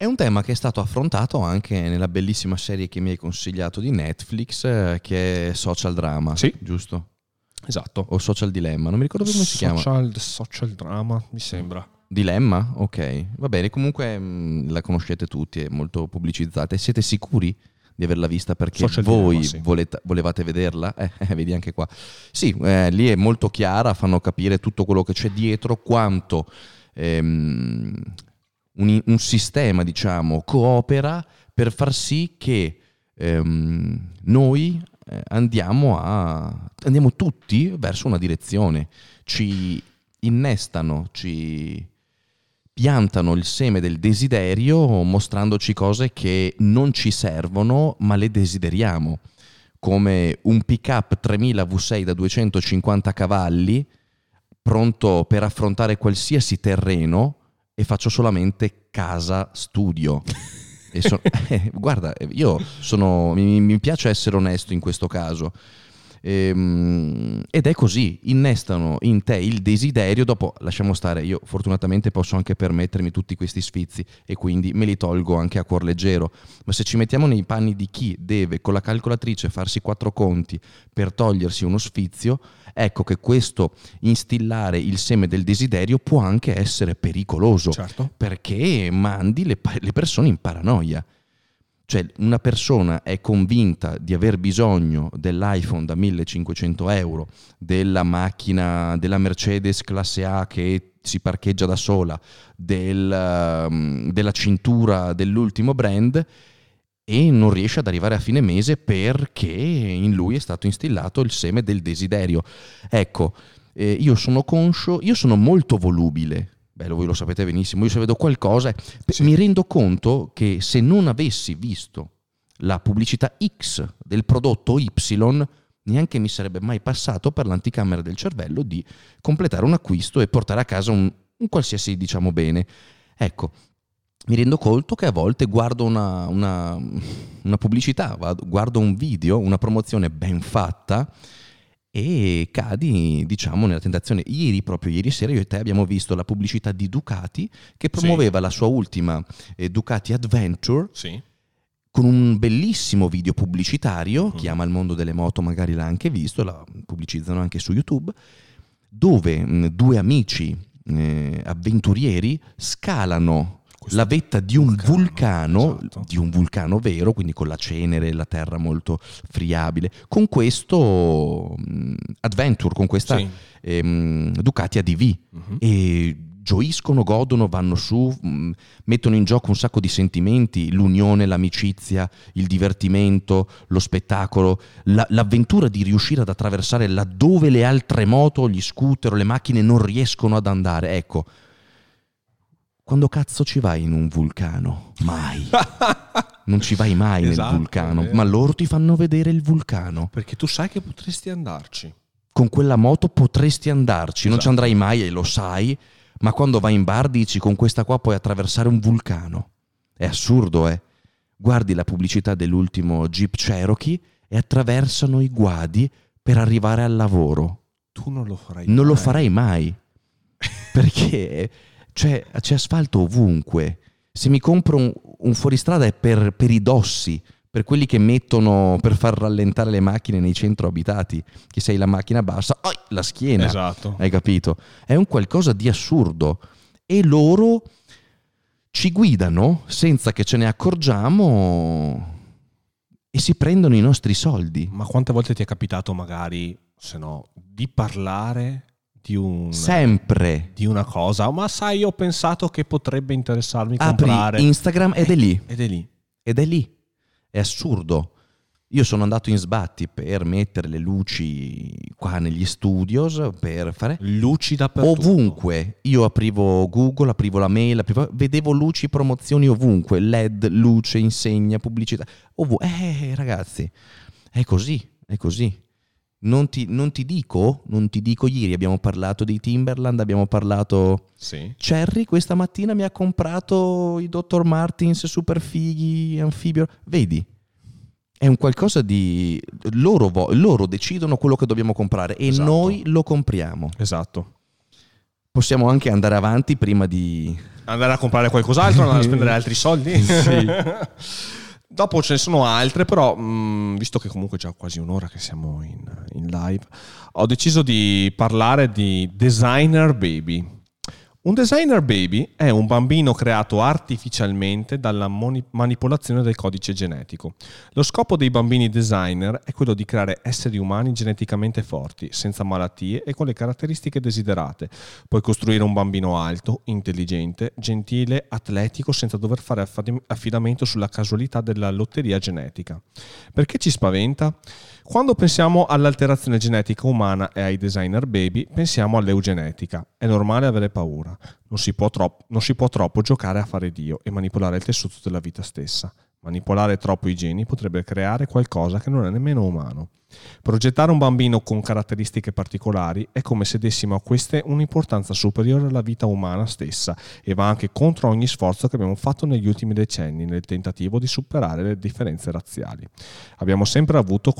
È un tema che è stato affrontato anche nella bellissima serie che mi hai consigliato di Netflix, eh, che è Social Drama, sì. giusto? Esatto. O Social Dilemma, non mi ricordo come si chiama. Social Drama, mi sembra. Dilemma? Ok, va bene, comunque mh, mm, la conoscete tutti, è molto pubblicizzata. E siete sicuri di averla vista perché Social voi dilemma, sì. volete, volevate vederla? Eh, eh, vedi anche qua. Sì, eh, lì è molto chiara, fanno capire tutto quello che c'è dietro, quanto... Ehm, un, un sistema, diciamo, coopera per far sì che ehm, noi eh, andiamo, a, andiamo tutti verso una direzione, ci innestano, ci piantano il seme del desiderio mostrandoci cose che non ci servono ma le desideriamo, come un pick-up 3000 V6 da 250 cavalli pronto per affrontare qualsiasi terreno e faccio solamente casa studio. so, guarda, io sono, mi, mi, piace essere onesto in questo caso. Ehm, ed è così, innestano in te il desiderio, dopo lasciamo stare, io fortunatamente posso anche permettermi tutti questi sfizi e quindi me li tolgo anche a cuor leggero, ma se ci mettiamo nei panni di chi deve con la calcolatrice farsi quattro conti per togliersi uno sfizio, ecco che questo instillare il seme del desiderio può anche essere pericoloso, certo. perché mandi le, le persone in paranoia. Cioè una persona è convinta di aver bisogno dell'iPhone da 1500 euro, della macchina, della Mercedes classe A che si parcheggia da sola, del, um, della cintura dell'ultimo brand e non riesce ad arrivare a fine mese perché in lui è stato instillato il seme del desiderio. Ecco, eh, io sono conscio, io sono molto volubile, Beh, voi lo sapete benissimo, io se vedo qualcosa sì. mi rendo conto che se non avessi visto la pubblicità X del prodotto Y, neanche mi sarebbe mai passato per l'anticamera del cervello di completare un acquisto e portare a casa un, un qualsiasi, diciamo, bene. Ecco, mi rendo conto che a volte guardo una, una, una pubblicità, guardo un video, una promozione ben fatta e cadi, diciamo, nella tentazione. Ieri, proprio ieri sera, io e te abbiamo visto la pubblicità di Ducati che promuoveva sì. la sua ultima eh, Ducati Adventure. Sì. Con un bellissimo video pubblicitario, mm. chi ama il mondo delle moto magari l'ha anche visto, la pubblicizzano anche su YouTube, dove mh, due amici eh, avventurieri scalano la vetta di un vulcano, vulcano esatto. di un vulcano vero, quindi con la cenere e la terra molto friabile, con questo um, adventure, con questa sì. ehm, Ducati ADV. Uh-huh. E gioiscono, godono, vanno su, mh, mm, mettono in gioco un sacco di sentimenti, l'unione, l'amicizia, il divertimento, lo spettacolo, la, l'avventura di riuscire ad attraversare laddove le altre moto, gli scooter, le macchine non riescono ad andare. Ecco, quando cazzo ci vai in un vulcano? Mai. non ci vai mai esatto, nel vulcano, ma loro ti fanno vedere il vulcano. Perché tu sai che potresti andarci. Con quella moto potresti andarci, esatto. non ci esatto. andrai mai e lo sai, ma quando vai in bar dici con questa qua puoi attraversare un vulcano. È assurdo, eh? Guardi la pubblicità dell'ultimo Jeep Cherokee e attraversano i guadi per arrivare al lavoro. Tu non lo farai non mai. Non lo farai mai. Perché cioè, c'è asfalto ovunque. Se mi compro un, un fuoristrada è per, per i dossi, per quelli che mettono per far rallentare le macchine nei centro abitati, che sei la macchina bassa, oh, la schiena. Esatto. Hai capito? È un qualcosa di assurdo. E loro ci guidano senza che ce ne accorgiamo e si prendono i nostri soldi. Ma quante volte ti è capitato magari, se no, di parlare di, un, Sempre. di una cosa, ma sai, ho pensato che potrebbe interessarmi Apri comprare. Instagram ed è lì. Ed è lì. Ed è lì. È assurdo. Io sono andato in sbatti per mettere le luci qua negli studios, per fare... Luci dappertutto. Ovunque. Io aprivo Google, aprivo la mail, aprivo... vedevo luci, promozioni ovunque. LED, luce, insegna, pubblicità. Ovunque. Eh, ragazzi, è così, è così. Non ti, non ti, dico, non ti dico ieri, abbiamo parlato di Timberland, abbiamo parlato... Sì. Cherry questa mattina mi ha comprato i Dr. Martins super fighi, anfibio. Vedi, è un qualcosa di... Loro. Loro decidono quello che dobbiamo comprare e esatto. noi lo compriamo. Esatto. Possiamo anche andare avanti prima di... Andare a comprare qualcos'altro, andare a spendere altri soldi. sì. Dopo ce ne sono altre, però mh, mm, visto che comunque è già quasi un'ora che siamo in, in live, ho deciso di parlare di Designer Baby. Un designer baby è un bambino creato artificialmente dalla manipolazione del codice genetico. Lo scopo dei bambini designer è quello di creare esseri umani geneticamente forti, senza malattie e con le caratteristiche desiderate. Puoi costruire un bambino alto, intelligente, gentile, atletico, senza dover fare affidamento sulla casualità della lotteria genetica. Perché ci spaventa? Quando pensiamo all'alterazione genetica umana e ai designer baby, pensiamo all'eugenetica. È normale avere paura. Non si, troppo, non si può troppo giocare a fare Dio e manipolare il tessuto della vita stessa. Manipolare troppo i geni potrebbe creare qualcosa che non è nemmeno umano. Progettare un bambino con caratteristiche particolari è come se dessimo a queste un'importanza superiore alla vita umana stessa e va anche contro ogni sforzo che abbiamo fatto negli ultimi decenni nel tentativo di superare le differenze razziali. Abbiamo sempre avuto,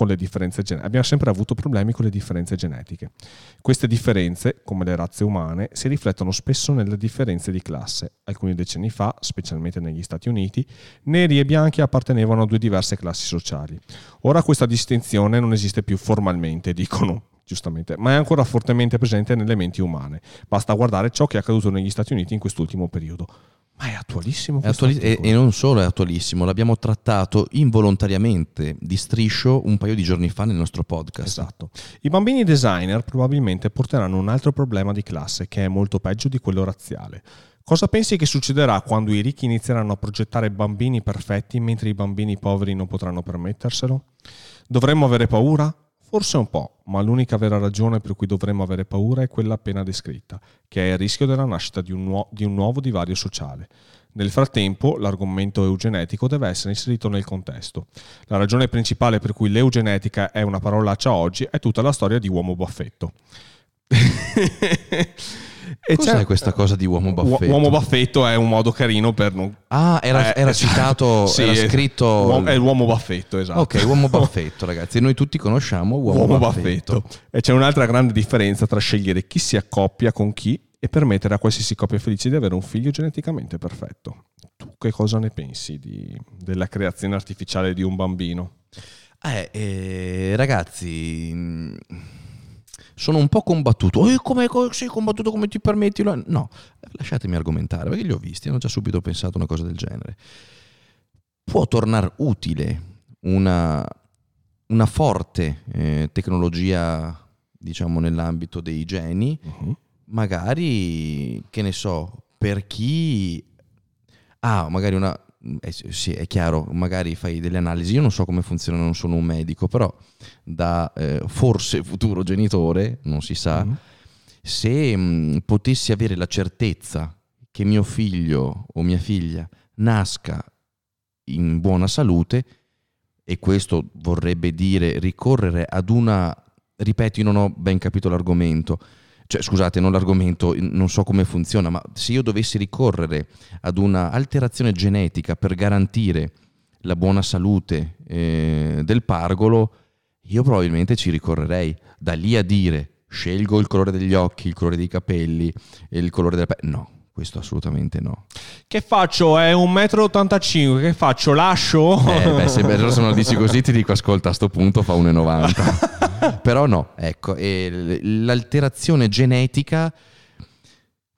gen- abbiamo sempre avuto problemi con le differenze genetiche. Queste differenze, come le razze umane, si riflettono spesso nelle differenze di classe. Alcuni decenni fa, specialmente negli Stati Uniti, neri e bianchi appartenevano a due diverse classi sociali. Ora questa distinzione non esiste più formalmente, dicono giustamente, ma è ancora fortemente presente nelle menti umane. Basta guardare ciò che è accaduto negli Stati Uniti in quest'ultimo periodo. Ma è attualissimo è attuali- e, e, non solo è attualissimo, l'abbiamo trattato involontariamente di striscio un paio di giorni fa nel nostro podcast. Esatto. I bambini designer probabilmente porteranno un altro problema di classe che è molto peggio di quello razziale. Cosa pensi che succederà quando i ricchi inizieranno a progettare bambini perfetti mentre i bambini poveri non potranno permetterselo? Dovremmo avere paura? Forse un po', ma l'unica vera ragione per cui dovremmo avere paura è quella appena descritta, che è il rischio della nascita di un, nuo- di un nuovo divario sociale. Nel frattempo, l'argomento eugenetico deve essere inserito nel contesto. La ragione principale per cui l'eugenetica è una parolaccia oggi è tutta la storia di uomo baffetto. E Cos'è c'è... questa cosa di uomo baffetto? Uomo baffetto è un modo carino per non... Ah, era, eh, era citato, sì, era scritto... È l'uomo baffetto, esatto. Ok, uomo baffetto, ragazzi. Noi tutti conosciamo uomo, uomo baffetto. baffetto. E c'è un'altra grande differenza tra scegliere chi si accoppia con chi e permettere a qualsiasi coppia felice di avere un figlio geneticamente perfetto. Tu che cosa ne pensi di, della creazione artificiale di un bambino? Eh, eh ragazzi sono un po' combattuto. Oh, come sei combattuto come ti permetti? No, lasciatemi argomentare, perché li ho visti, hanno già subito pensato una cosa del genere. Può tornare utile una, una forte eh, tecnologia, diciamo, nell'ambito dei geni, uh-huh. magari, che ne so, per chi ha magari una, eh, sì, è chiaro, magari fai delle analisi, io non so come funziona, non sono un medico, però da eh, forse futuro genitore, non si sa, mm-hmm. se mh, mm, potessi avere la certezza che mio figlio o mia figlia nasca in buona salute, e questo vorrebbe dire ricorrere ad una, ripeto, io non ho ben capito l'argomento, cioè scusate, non l'argomento, non so come funziona, ma se io dovessi ricorrere ad una alterazione genetica per garantire la buona salute eh, del pargolo, io probabilmente ci ricorrerei. Da lì a dire scelgo il colore degli occhi, il colore dei capelli, il colore della pelle, no. Questo assolutamente no. Che faccio? È un metro 85, che faccio? Lascio? Eh, beh, se, beh, se non dici così ti dico ascolta a sto punto fa 1,90. Però no, ecco, l'alterazione genetica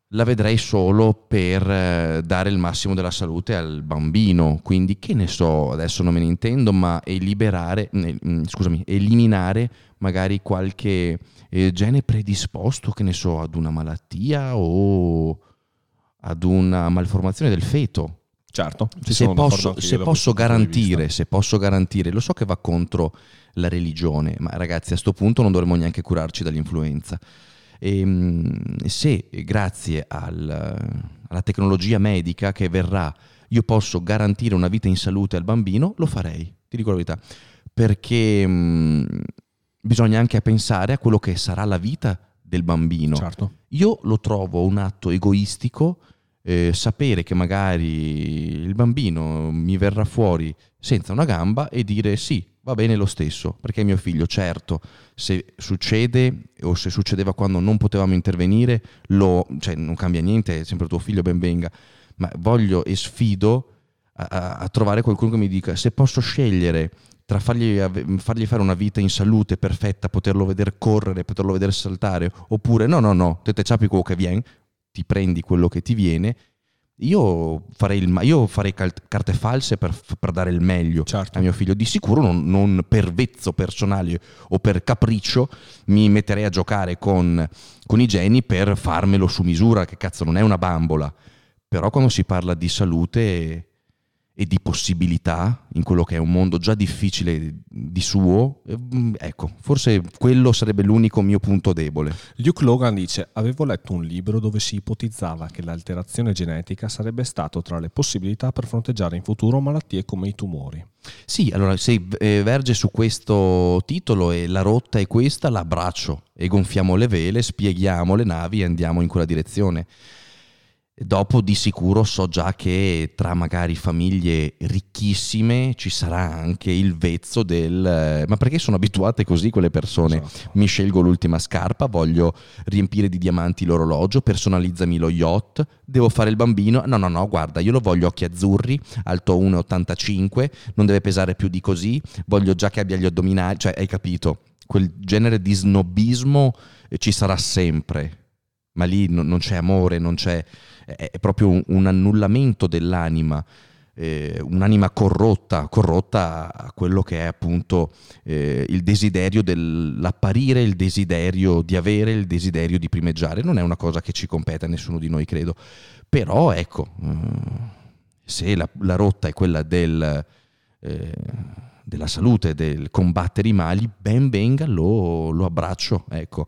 la vedrei solo per eh, dare il massimo della salute al bambino, quindi che ne so, adesso non me ne intendo, ma mm, scusami, eliminare magari qualche eh, gene predisposto, che ne so, ad una malattia o ad una malformazione del feto. Certo, se posso, se posso garantire, se posso garantire, lo so che va contro la religione, ma ragazzi a questo punto non dovremmo neanche curarci dall'influenza. E, ehm, se grazie al, alla tecnologia medica che verrà io posso garantire una vita in salute al bambino, lo farei, ti dico la verità, perché mh, bisogna anche pensare a quello che sarà la vita del bambino. Certo. Io lo trovo un atto egoistico eh, sapere che magari il bambino mi verrà fuori senza una gamba e dire sì, va bene lo stesso, perché è mio figlio, certo, se succede o se succedeva quando non potevamo intervenire, lo, cioè, non cambia niente, è sempre tuo figlio, ben venga, ma voglio e sfido a, a trovare qualcuno che mi dica se posso scegliere tra fargli, fargli, fare una vita in salute perfetta, poterlo vedere correre, poterlo vedere saltare, oppure no, no, no, te te ciapi quello che viene, ti prendi quello che ti viene. Io farei, il, io farei carte false per, per, dare il meglio certo. a mio figlio. Di sicuro non, non, per vezzo personale o per capriccio mi metterei a giocare con, con i geni per farmelo su misura, che cazzo non è una bambola. Però quando si parla di salute e di possibilità in quello che è un mondo già difficile di suo, ehm, ecco, forse quello sarebbe l'unico mio punto debole. Luke Logan dice: Avevo letto un libro dove si ipotizzava che l'alterazione genetica sarebbe stato tra le possibilità per fronteggiare in futuro malattie come i tumori. Sì, allora se eh, verge su questo titolo e la rotta è questa, l'abbraccio e gonfiamo le vele, spieghiamo le navi e andiamo in quella direzione. Dopo di sicuro so già che tra magari famiglie ricchissime ci sarà anche il vezzo del eh, ma perché sono abituate così quelle persone? Esatto. Mi scelgo l'ultima scarpa, voglio riempire di diamanti l'orologio, personalizzami lo yacht, devo fare il bambino. No, no, no, guarda, io lo voglio occhi azzurri, alto 1,85, non deve pesare più di così, voglio già che abbia gli addominali, cioè hai capito? Quel genere di snobismo ci sarà sempre ma lì no, non c'è amore, non c'è, è, è proprio un, un, annullamento dell'anima, eh, un'anima corrotta, corrotta a quello che è appunto eh, il desiderio dell'apparire, il desiderio di avere, il desiderio di primeggiare. Non è una cosa che ci compete a nessuno di noi, credo. Però ecco, eh, se la, la, rotta è quella del eh, della salute, del combattere i mali, ben venga, lo, lo abbraccio. Ecco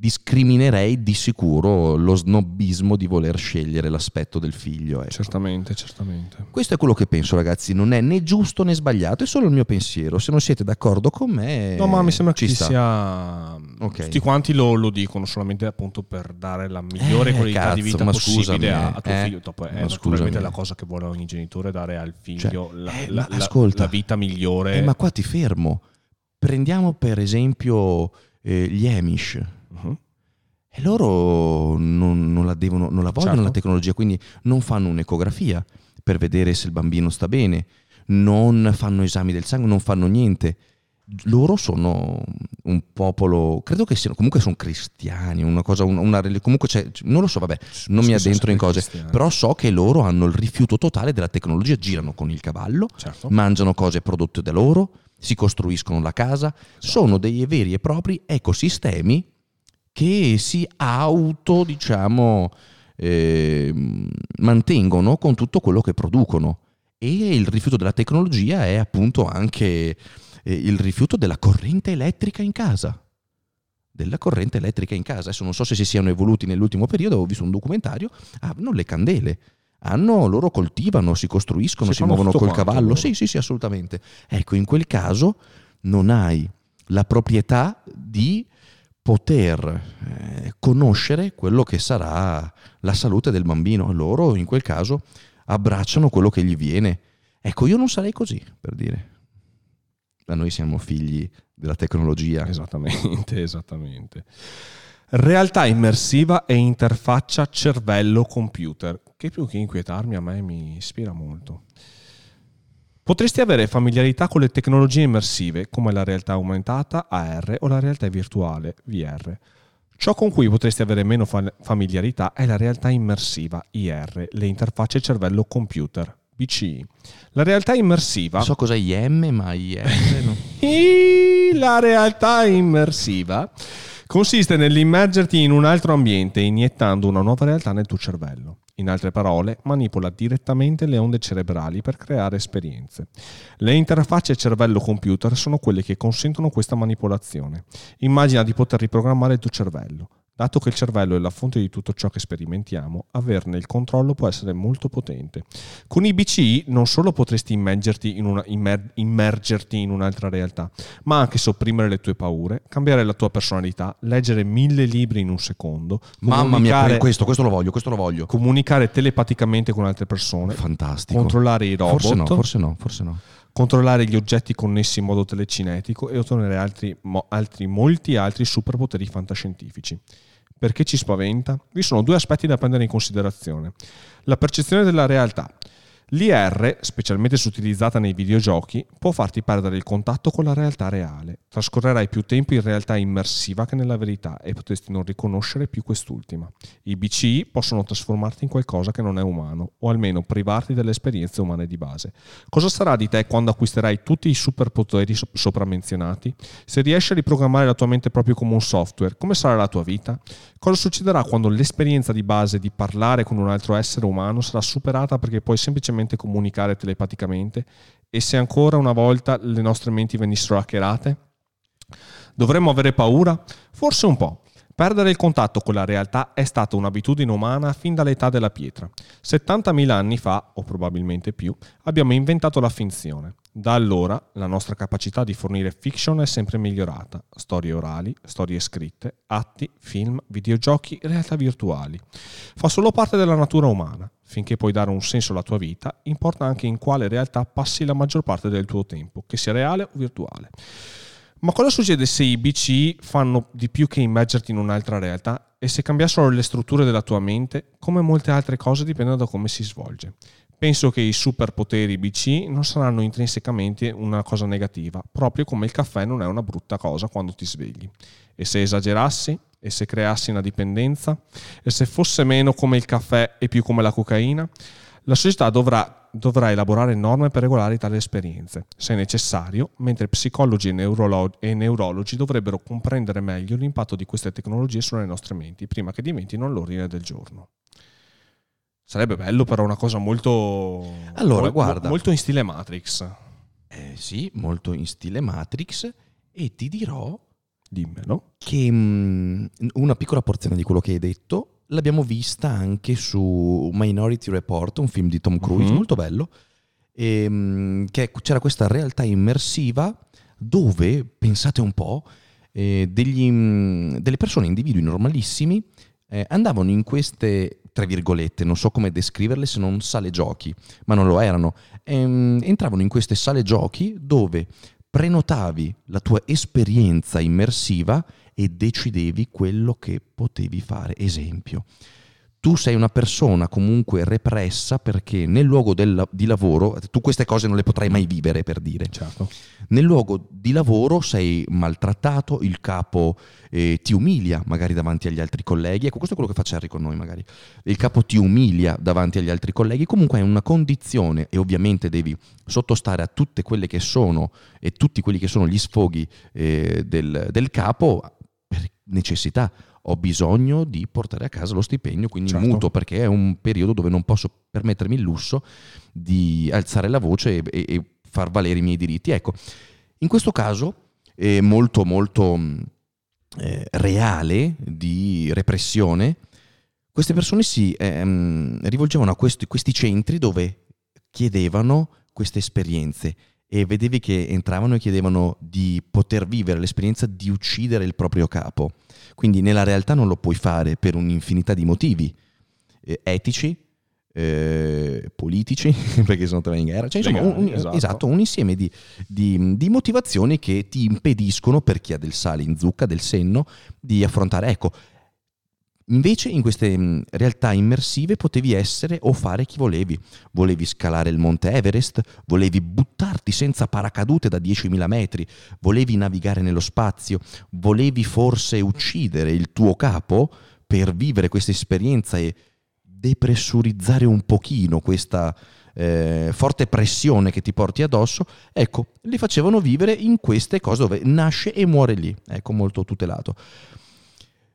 discriminerei di sicuro lo snobismo di voler scegliere l'aspetto del figlio. Ecco. Certamente, certamente. Questo è quello che penso, ragazzi. Non è né giusto né sbagliato, è solo il mio pensiero. Se non siete d'accordo con me. No, ma mi sembra che ci sia. Okay. Tutti quanti lo, lo, dicono solamente appunto per dare la migliore eh, qualità cazzo, di vita possibile scusami, a, a, tuo eh, figlio. Dopo è naturalmente la cosa che vuole ogni genitore dare al figlio cioè, la, eh, la, ascolta, la, vita migliore. Eh, ma qua ti fermo. Prendiamo per esempio eh, gli Amish. E loro non, non, la devono, non la vogliono certo. la tecnologia, quindi non fanno un'ecografia per vedere se il bambino sta bene, non fanno esami del sangue, non fanno niente. Loro sono un popolo, credo che siano, comunque sono cristiani, una cosa, una, una comunque c'è, non lo so, vabbè, non mi addentro in cose, cristiani. però so che loro hanno il rifiuto totale della tecnologia, girano con il cavallo, certo. mangiano cose prodotte da loro, si costruiscono la casa, esatto. sono dei veri e propri ecosistemi che si auto, diciamo, eh, mantengono con tutto quello che producono. E il rifiuto della tecnologia è appunto anche eh, il rifiuto della corrente elettrica in casa. Della corrente elettrica in casa. Adesso non so se si siano evoluti nell'ultimo periodo, ho visto un documentario, hanno le candele. Hanno, loro coltivano, si costruiscono, si, si muovono col cavallo. Loro. Sì, sì, sì, assolutamente. Ecco, in quel caso non hai la proprietà di poter eh, conoscere quello che sarà la salute del bambino. Loro in quel caso abbracciano quello che gli viene. Ecco, io non sarei così, per dire. Ma noi siamo figli della tecnologia. Esattamente, esattamente. Realtà immersiva e interfaccia cervello-computer, che più che inquietarmi a me mi ispira molto. Potresti avere familiarità con le tecnologie immersive come la realtà aumentata AR o la realtà virtuale VR. Ciò con cui potresti avere meno familiarità è la realtà immersiva IR, le interfacce cervello-computer BCI. La realtà immersiva... So cosa è IM, ma IR no. la realtà immersiva consiste nell'immergerti in un altro ambiente iniettando una nuova realtà nel tuo cervello. In altre parole, manipola direttamente le onde cerebrali per creare esperienze. Le interfacce cervello-computer sono quelle che consentono questa manipolazione. Immagina di poter riprogrammare il tuo cervello. Dato che il cervello è la fonte di tutto ciò che sperimentiamo, averne il controllo può essere molto potente. Con i BCI non solo potresti immergerti in, una, immer, immergerti in un'altra realtà, ma anche sopprimere le tue paure, cambiare la tua personalità, leggere mille libri in un secondo. Mamma mia, questo, questo lo voglio, questo lo voglio. Comunicare telepaticamente con altre persone. Fantastico. Controllare i robot. Forse no, forse no, forse no controllare gli oggetti connessi in modo telecinetico e ottenere altri, mo, altri, molti altri superpoteri fantascientifici. Perché ci spaventa? Vi sono due aspetti da prendere in considerazione. La percezione della realtà. L'IR, specialmente se utilizzata nei videogiochi, può farti perdere il contatto con la realtà reale. Trascorrerai più tempo in realtà immersiva che nella verità e potresti non riconoscere più quest'ultima. I BCI possono trasformarti in qualcosa che non è umano, o almeno privarti delle esperienze umane di base. Cosa sarà di te quando acquisterai tutti i superpoteri sopra menzionati? Se riesci a riprogrammare la tua mente proprio come un software, come sarà la tua vita? Cosa succederà quando l'esperienza di base di parlare con un altro essere umano sarà superata perché puoi semplicemente comunicare telepaticamente? E se ancora una volta le nostre menti venissero hackerate? Dovremmo avere paura? Forse un po'. Perdere il contatto con la realtà è stata un'abitudine umana fin dall'età della pietra. 70.000 anni fa, o probabilmente più, abbiamo inventato la finzione. Da allora la nostra capacità di fornire fiction è sempre migliorata, storie orali, storie scritte, atti, film, videogiochi, realtà virtuali. Fa solo parte della natura umana. Finché puoi dare un senso alla tua vita, importa anche in quale realtà passi la maggior parte del tuo tempo, che sia reale o virtuale. Ma cosa succede se i BCI fanno di più che immergerti in un'altra realtà e se cambiassero le strutture della tua mente, come molte altre cose dipendono da come si svolge? Penso che i superpoteri BC non saranno intrinsecamente una cosa negativa, proprio come il caffè non è una brutta cosa quando ti svegli. E se esagerassi, E se creassi una dipendenza? E se fosse meno come il caffè e più come la cocaina? La società dovrà, dovrà elaborare norme per regolare tali esperienze, se necessario, mentre psicologi e, neurolo- e neurologi dovrebbero comprendere meglio l'impatto di queste tecnologie sulle nostre menti, prima che diventino l'ordine del giorno. Sarebbe bello però una cosa molto... Allora, mo- guarda. Molto in stile Matrix. Eh, sì, molto in stile Matrix e ti dirò Dimmelo. che mh, una piccola porzione di quello che hai detto l'abbiamo vista anche su Minority Report, un film di Tom Cruise Mhm. molto bello, e, mh, che c'era questa realtà immersiva dove, pensate un po', eh, degli, mh, delle persone, individui normalissimi, eh, andavano in queste, tra virgolette, non so come descriverle se non sale giochi, ma non lo erano, ehm, entravano in queste sale giochi dove prenotavi la tua esperienza immersiva e decidevi quello che potevi fare. Esempio, tu sei una persona comunque repressa perché nel luogo del- di lavoro, tu queste cose non le potrai mai vivere per dire, Certo. nel luogo di lavoro sei maltrattato, il capo eh, ti umilia magari davanti agli altri colleghi, ecco questo è quello che fa Harry con noi magari, il capo ti umilia davanti agli altri colleghi, comunque è una condizione e ovviamente devi sottostare a tutte quelle che sono e tutti quelli che sono gli sfoghi eh, del, del capo necessità. Ho bisogno di portare a casa lo stipendio, quindi Certo. muto perché è un periodo dove non posso permettermi il lusso di alzare la voce e, e- e far valere i miei diritti. Ecco, in questo caso è molto molto mh, eh, reale di repressione, queste persone si ehm, rivolgevano a questi, questi centri dove chiedevano queste esperienze e vedevi che entravano e chiedevano di poter vivere l'esperienza di uccidere il proprio capo. Quindi nella realtà non lo puoi fare per un'infinità di motivi eh, etici, eh, politici, perché sono tre in guerra. Cioè, insomma, un, esatto. esatto, un insieme di, di- di motivazioni che ti impediscono, per chi ha del sale in zucca, del senno, di affrontare. Ecco, Invece in queste mh, realtà immersive potevi essere o fare chi volevi. Volevi scalare il monte Everest, volevi buttarti senza paracadute da 10.000 metri, volevi navigare nello spazio, volevi forse uccidere il tuo capo per vivere questa esperienza e depressurizzare un pochino questa eh, forte pressione che ti porti addosso, ecco, li facevano vivere in queste cose dove nasce e muore lì, ecco, molto tutelato.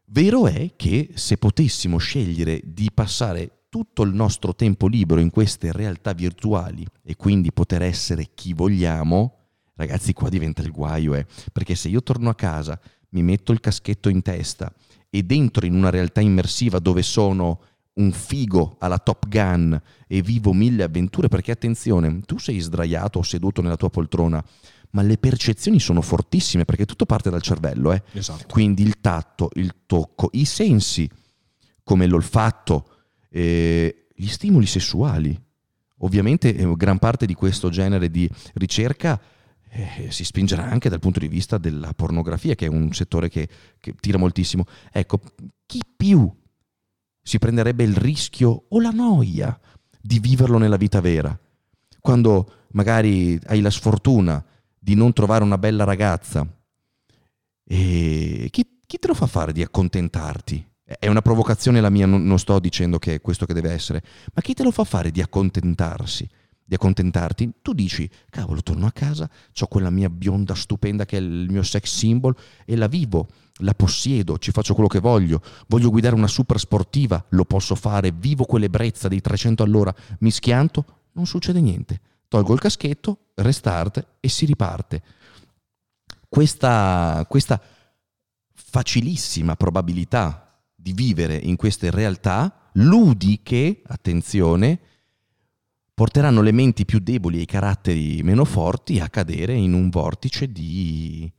Vero è che se potessimo scegliere di passare tutto il nostro tempo libero in queste realtà virtuali e quindi poter essere chi vogliamo, ragazzi qua diventa il guaio, eh. perché se io torno a casa, mi metto il caschetto in testa ed entro in una realtà immersiva dove sono un figo alla Top Gun e vivo mille avventure, perché attenzione, tu sei sdraiato o seduto nella tua poltrona, ma le percezioni sono fortissime perché tutto parte dal cervello, eh. Esatto. Quindi il tatto, il tocco, i sensi, come l'olfatto, eh, gli stimoli sessuali. Ovviamente eh, gran parte di questo genere di ricerca eh, si spingerà anche dal punto di vista della pornografia, che è un settore che, che tira moltissimo. Ecco, chi più si prenderebbe il rischio o la noia di viverlo nella vita vera? Quando magari hai la sfortuna di non trovare una bella ragazza, e chi, chi te lo fa fare di accontentarti? È una provocazione la mia, non, non sto dicendo che è questo che deve essere, ma chi te lo fa fare di accontentarsi? Di accontentarti? Tu dici, cavolo, torno a casa, ho quella mia bionda stupenda che è il mio sex symbol e la vivo, la possiedo, ci faccio quello che voglio, voglio guidare una super sportiva, lo posso fare, vivo quell'ebbrezza dei 300 all'ora, mi schianto, non succede niente. Tolgo il caschetto, restart e si riparte. Questa, questa facilissima probabilità di vivere in queste realtà ludiche, attenzione, porteranno le menti più deboli e i caratteri meno forti a cadere in un vortice di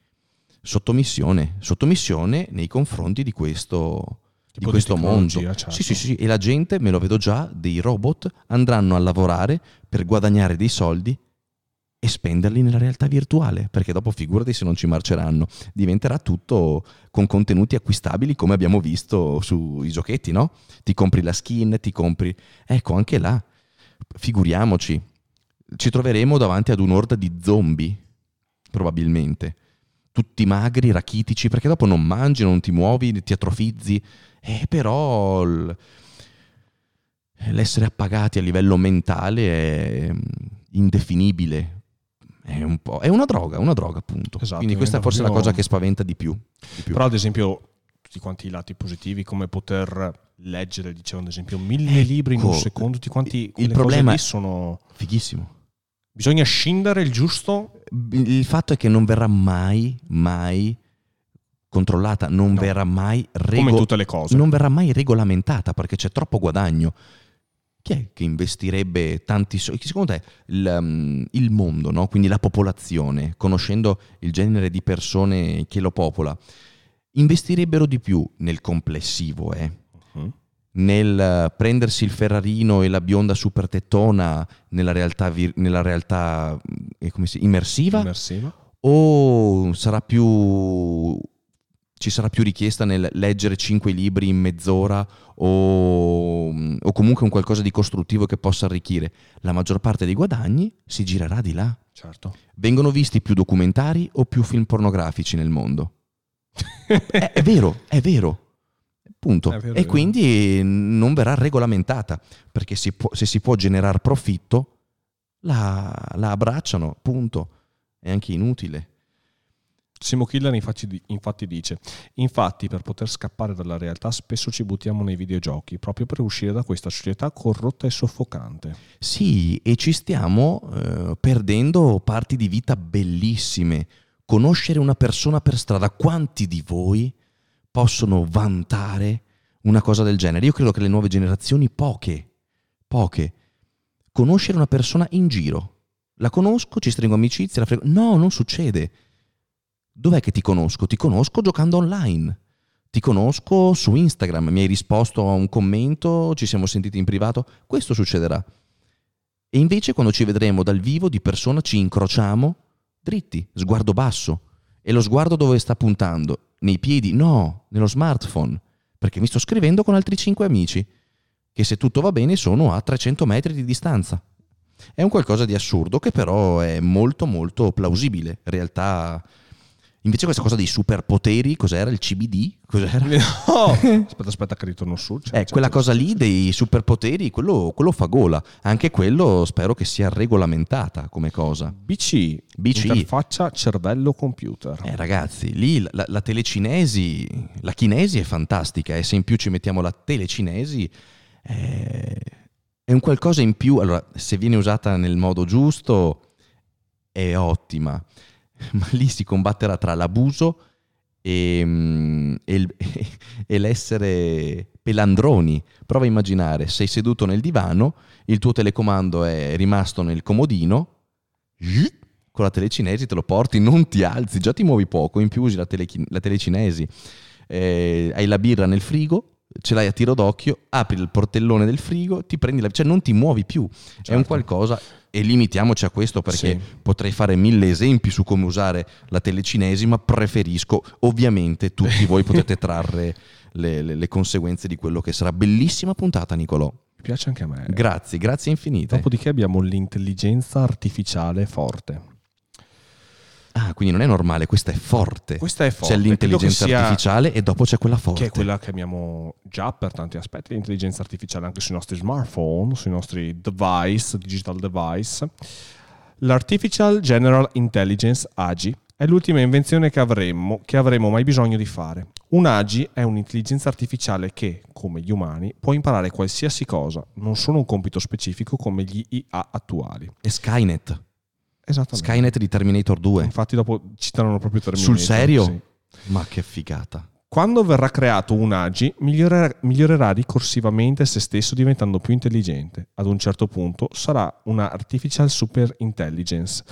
sottomissione, sottomissione nei confronti di questo, di questo mondo. certo. Sì, sì, sì, e la gente, me lo vedo già, dei robot andranno a lavorare per guadagnare dei soldi e spenderli nella realtà virtuale, perché dopo figurati se non ci marceranno, diventerà tutto con contenuti acquistabili come abbiamo visto sui giochetti, no? Ti compri la skin, ti compri... Ecco, anche là, figuriamoci, ci troveremo davanti ad un'orda di zombie, probabilmente. Tutti magri, rachitici, perché dopo non mangi, non ti muovi, ti atrofizzi, eh, però l'essere appagati a livello mentale è mm, indefinibile. È, un po', è una droga, una droga appunto. Esatto, Quindi questa è forse la cosa che spaventa di più. di più. Però ad esempio tutti quanti i lati positivi, come poter leggere, dicevo ad esempio, mille Ecco, libri in un secondo, tutti quanti il problema sono... Fighissimo. Bisogna scindere il giusto Il fatto è che non verrà mai, mai controllata, non No. verrà mai come in regolata. tutte le cose. non verrà mai regolamentata perché c'è troppo guadagno. Chi è che investirebbe tanti soldi? Secondo te il, um, il mondo, no? quindi la popolazione, conoscendo il genere di persone che lo popola, investirebbero di più nel complessivo, eh? Nel eh, prendersi il Ferrarino e la bionda super tettona nella realtà, vir- nella realtà eh, come si- immersiva? Immersiva. o sarà più ci sarà più richiesta nel leggere cinque libri in mezz'ora o, o comunque un qualcosa di costruttivo che possa arricchire. La maggior parte dei guadagni si girerà di là. Certo. Vengono visti più documentari o più film pornografici nel mondo? è, è vero, è vero. Punto. Vero, e quindi non verrà regolamentata perché si può- se si può generare profitto, la, la abbracciano. Punto. È anche inutile. Simo Killer infatti dice, infatti per poter scappare dalla realtà spesso ci buttiamo nei videogiochi, proprio per uscire da questa società corrotta e soffocante. Sì, e ci stiamo eh, perdendo parti di vita bellissime. Conoscere una persona per strada, quanti di voi possono vantare una cosa del genere? Io credo che le nuove generazioni, poche, poche, conoscere una persona in giro. La conosco, ci stringo amicizia, la frego. No, non succede. Dov'è che ti conosco? Ti conosco giocando online. Ti conosco su Instagram, mi hai risposto a un commento, ci siamo sentiti in privato. Questo succederà. E invece quando ci vedremo dal vivo di persona ci incrociamo dritti, sguardo basso. E lo sguardo dove sta puntando? Nei piedi? No, nello smartphone. Perché mi sto scrivendo con altri cinque amici, che se tutto va bene sono a 300 metri di distanza. È un qualcosa di assurdo che però è molto molto plausibile. Realtà, invece questa cosa dei superpoteri, cos'era? Il CBD? Cos'era? No! aspetta, aspetta che ritorno su. C'è- Eh, c'è- quella c'è- cosa lì dei superpoteri, quello, quello fa gola. Anche quello spero che sia regolamentata come cosa. BC, BC. interfaccia cervello-computer. Eh, ragazzi, lì la, la telecinesi, la chinesi è fantastica e se in più ci mettiamo la telecinesi eh, è un qualcosa in più. Allora, se viene usata nel modo giusto è ottima, ma lì si combatterà tra l'abuso e, mm, e e l'essere pelandroni. Prova a immaginare, sei seduto nel divano, il tuo telecomando è rimasto nel comodino, con la telecinesi te lo porti, non ti alzi, già ti muovi poco, in più usi la, telechi- la telecinesi, eh, hai la birra nel frigo, ce l'hai a tiro d'occhio, apri il portellone del frigo, ti prendi la... cioè non ti muovi più, è un Certo. qualcosa e limitiamoci a questo perché Sì. potrei fare mille esempi su come usare la telecinesi, ma preferisco, ovviamente tutti voi potete trarre le, le- le conseguenze di quello che sarà. Bellissima puntata Nicolò, Mi piace anche a me. grazie, grazie infinite. Dopodiché abbiamo l'intelligenza artificiale forte. Ah, quindi non è normale, questa è forte. Questa è forte. C'è l'intelligenza artificiale e dopo c'è quella forte. Che è quella che abbiamo già per tanti aspetti, l'intelligenza artificiale anche sui nostri smartphone, sui nostri device, digital device. L'Artificial General Intelligence AGI è l'ultima invenzione che avremmo, che avremo mai bisogno di fare. Un AGI è un'intelligenza artificiale che, come gli umani, può imparare qualsiasi cosa, non solo un compito specifico come gli IA attuali. È Skynet. Esattamente. Skynet di Terminator 2. Infatti dopo citano proprio Terminator. Sul serio? sì. Ma che figata. Quando verrà creato un AGI, migliorerà, migliorerà ricorsivamente se stesso diventando più intelligente. Ad un certo punto sarà una Artificial Super Intelligence,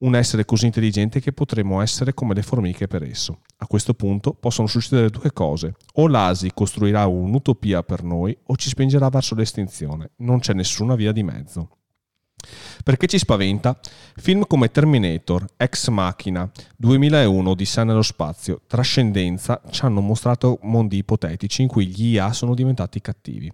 un essere così intelligente che potremo essere come le formiche per esso. A questo punto possono succedere due cose. O l'ASI costruirà un'utopia per noi o ci spingerà verso l'estinzione. Non c'è nessuna via di mezzo. Perché ci spaventa? Film come Terminator, Ex Machina, 2001 di San nello spazio, Trascendenza ci hanno mostrato mondi ipotetici in cui gli IA sono diventati cattivi.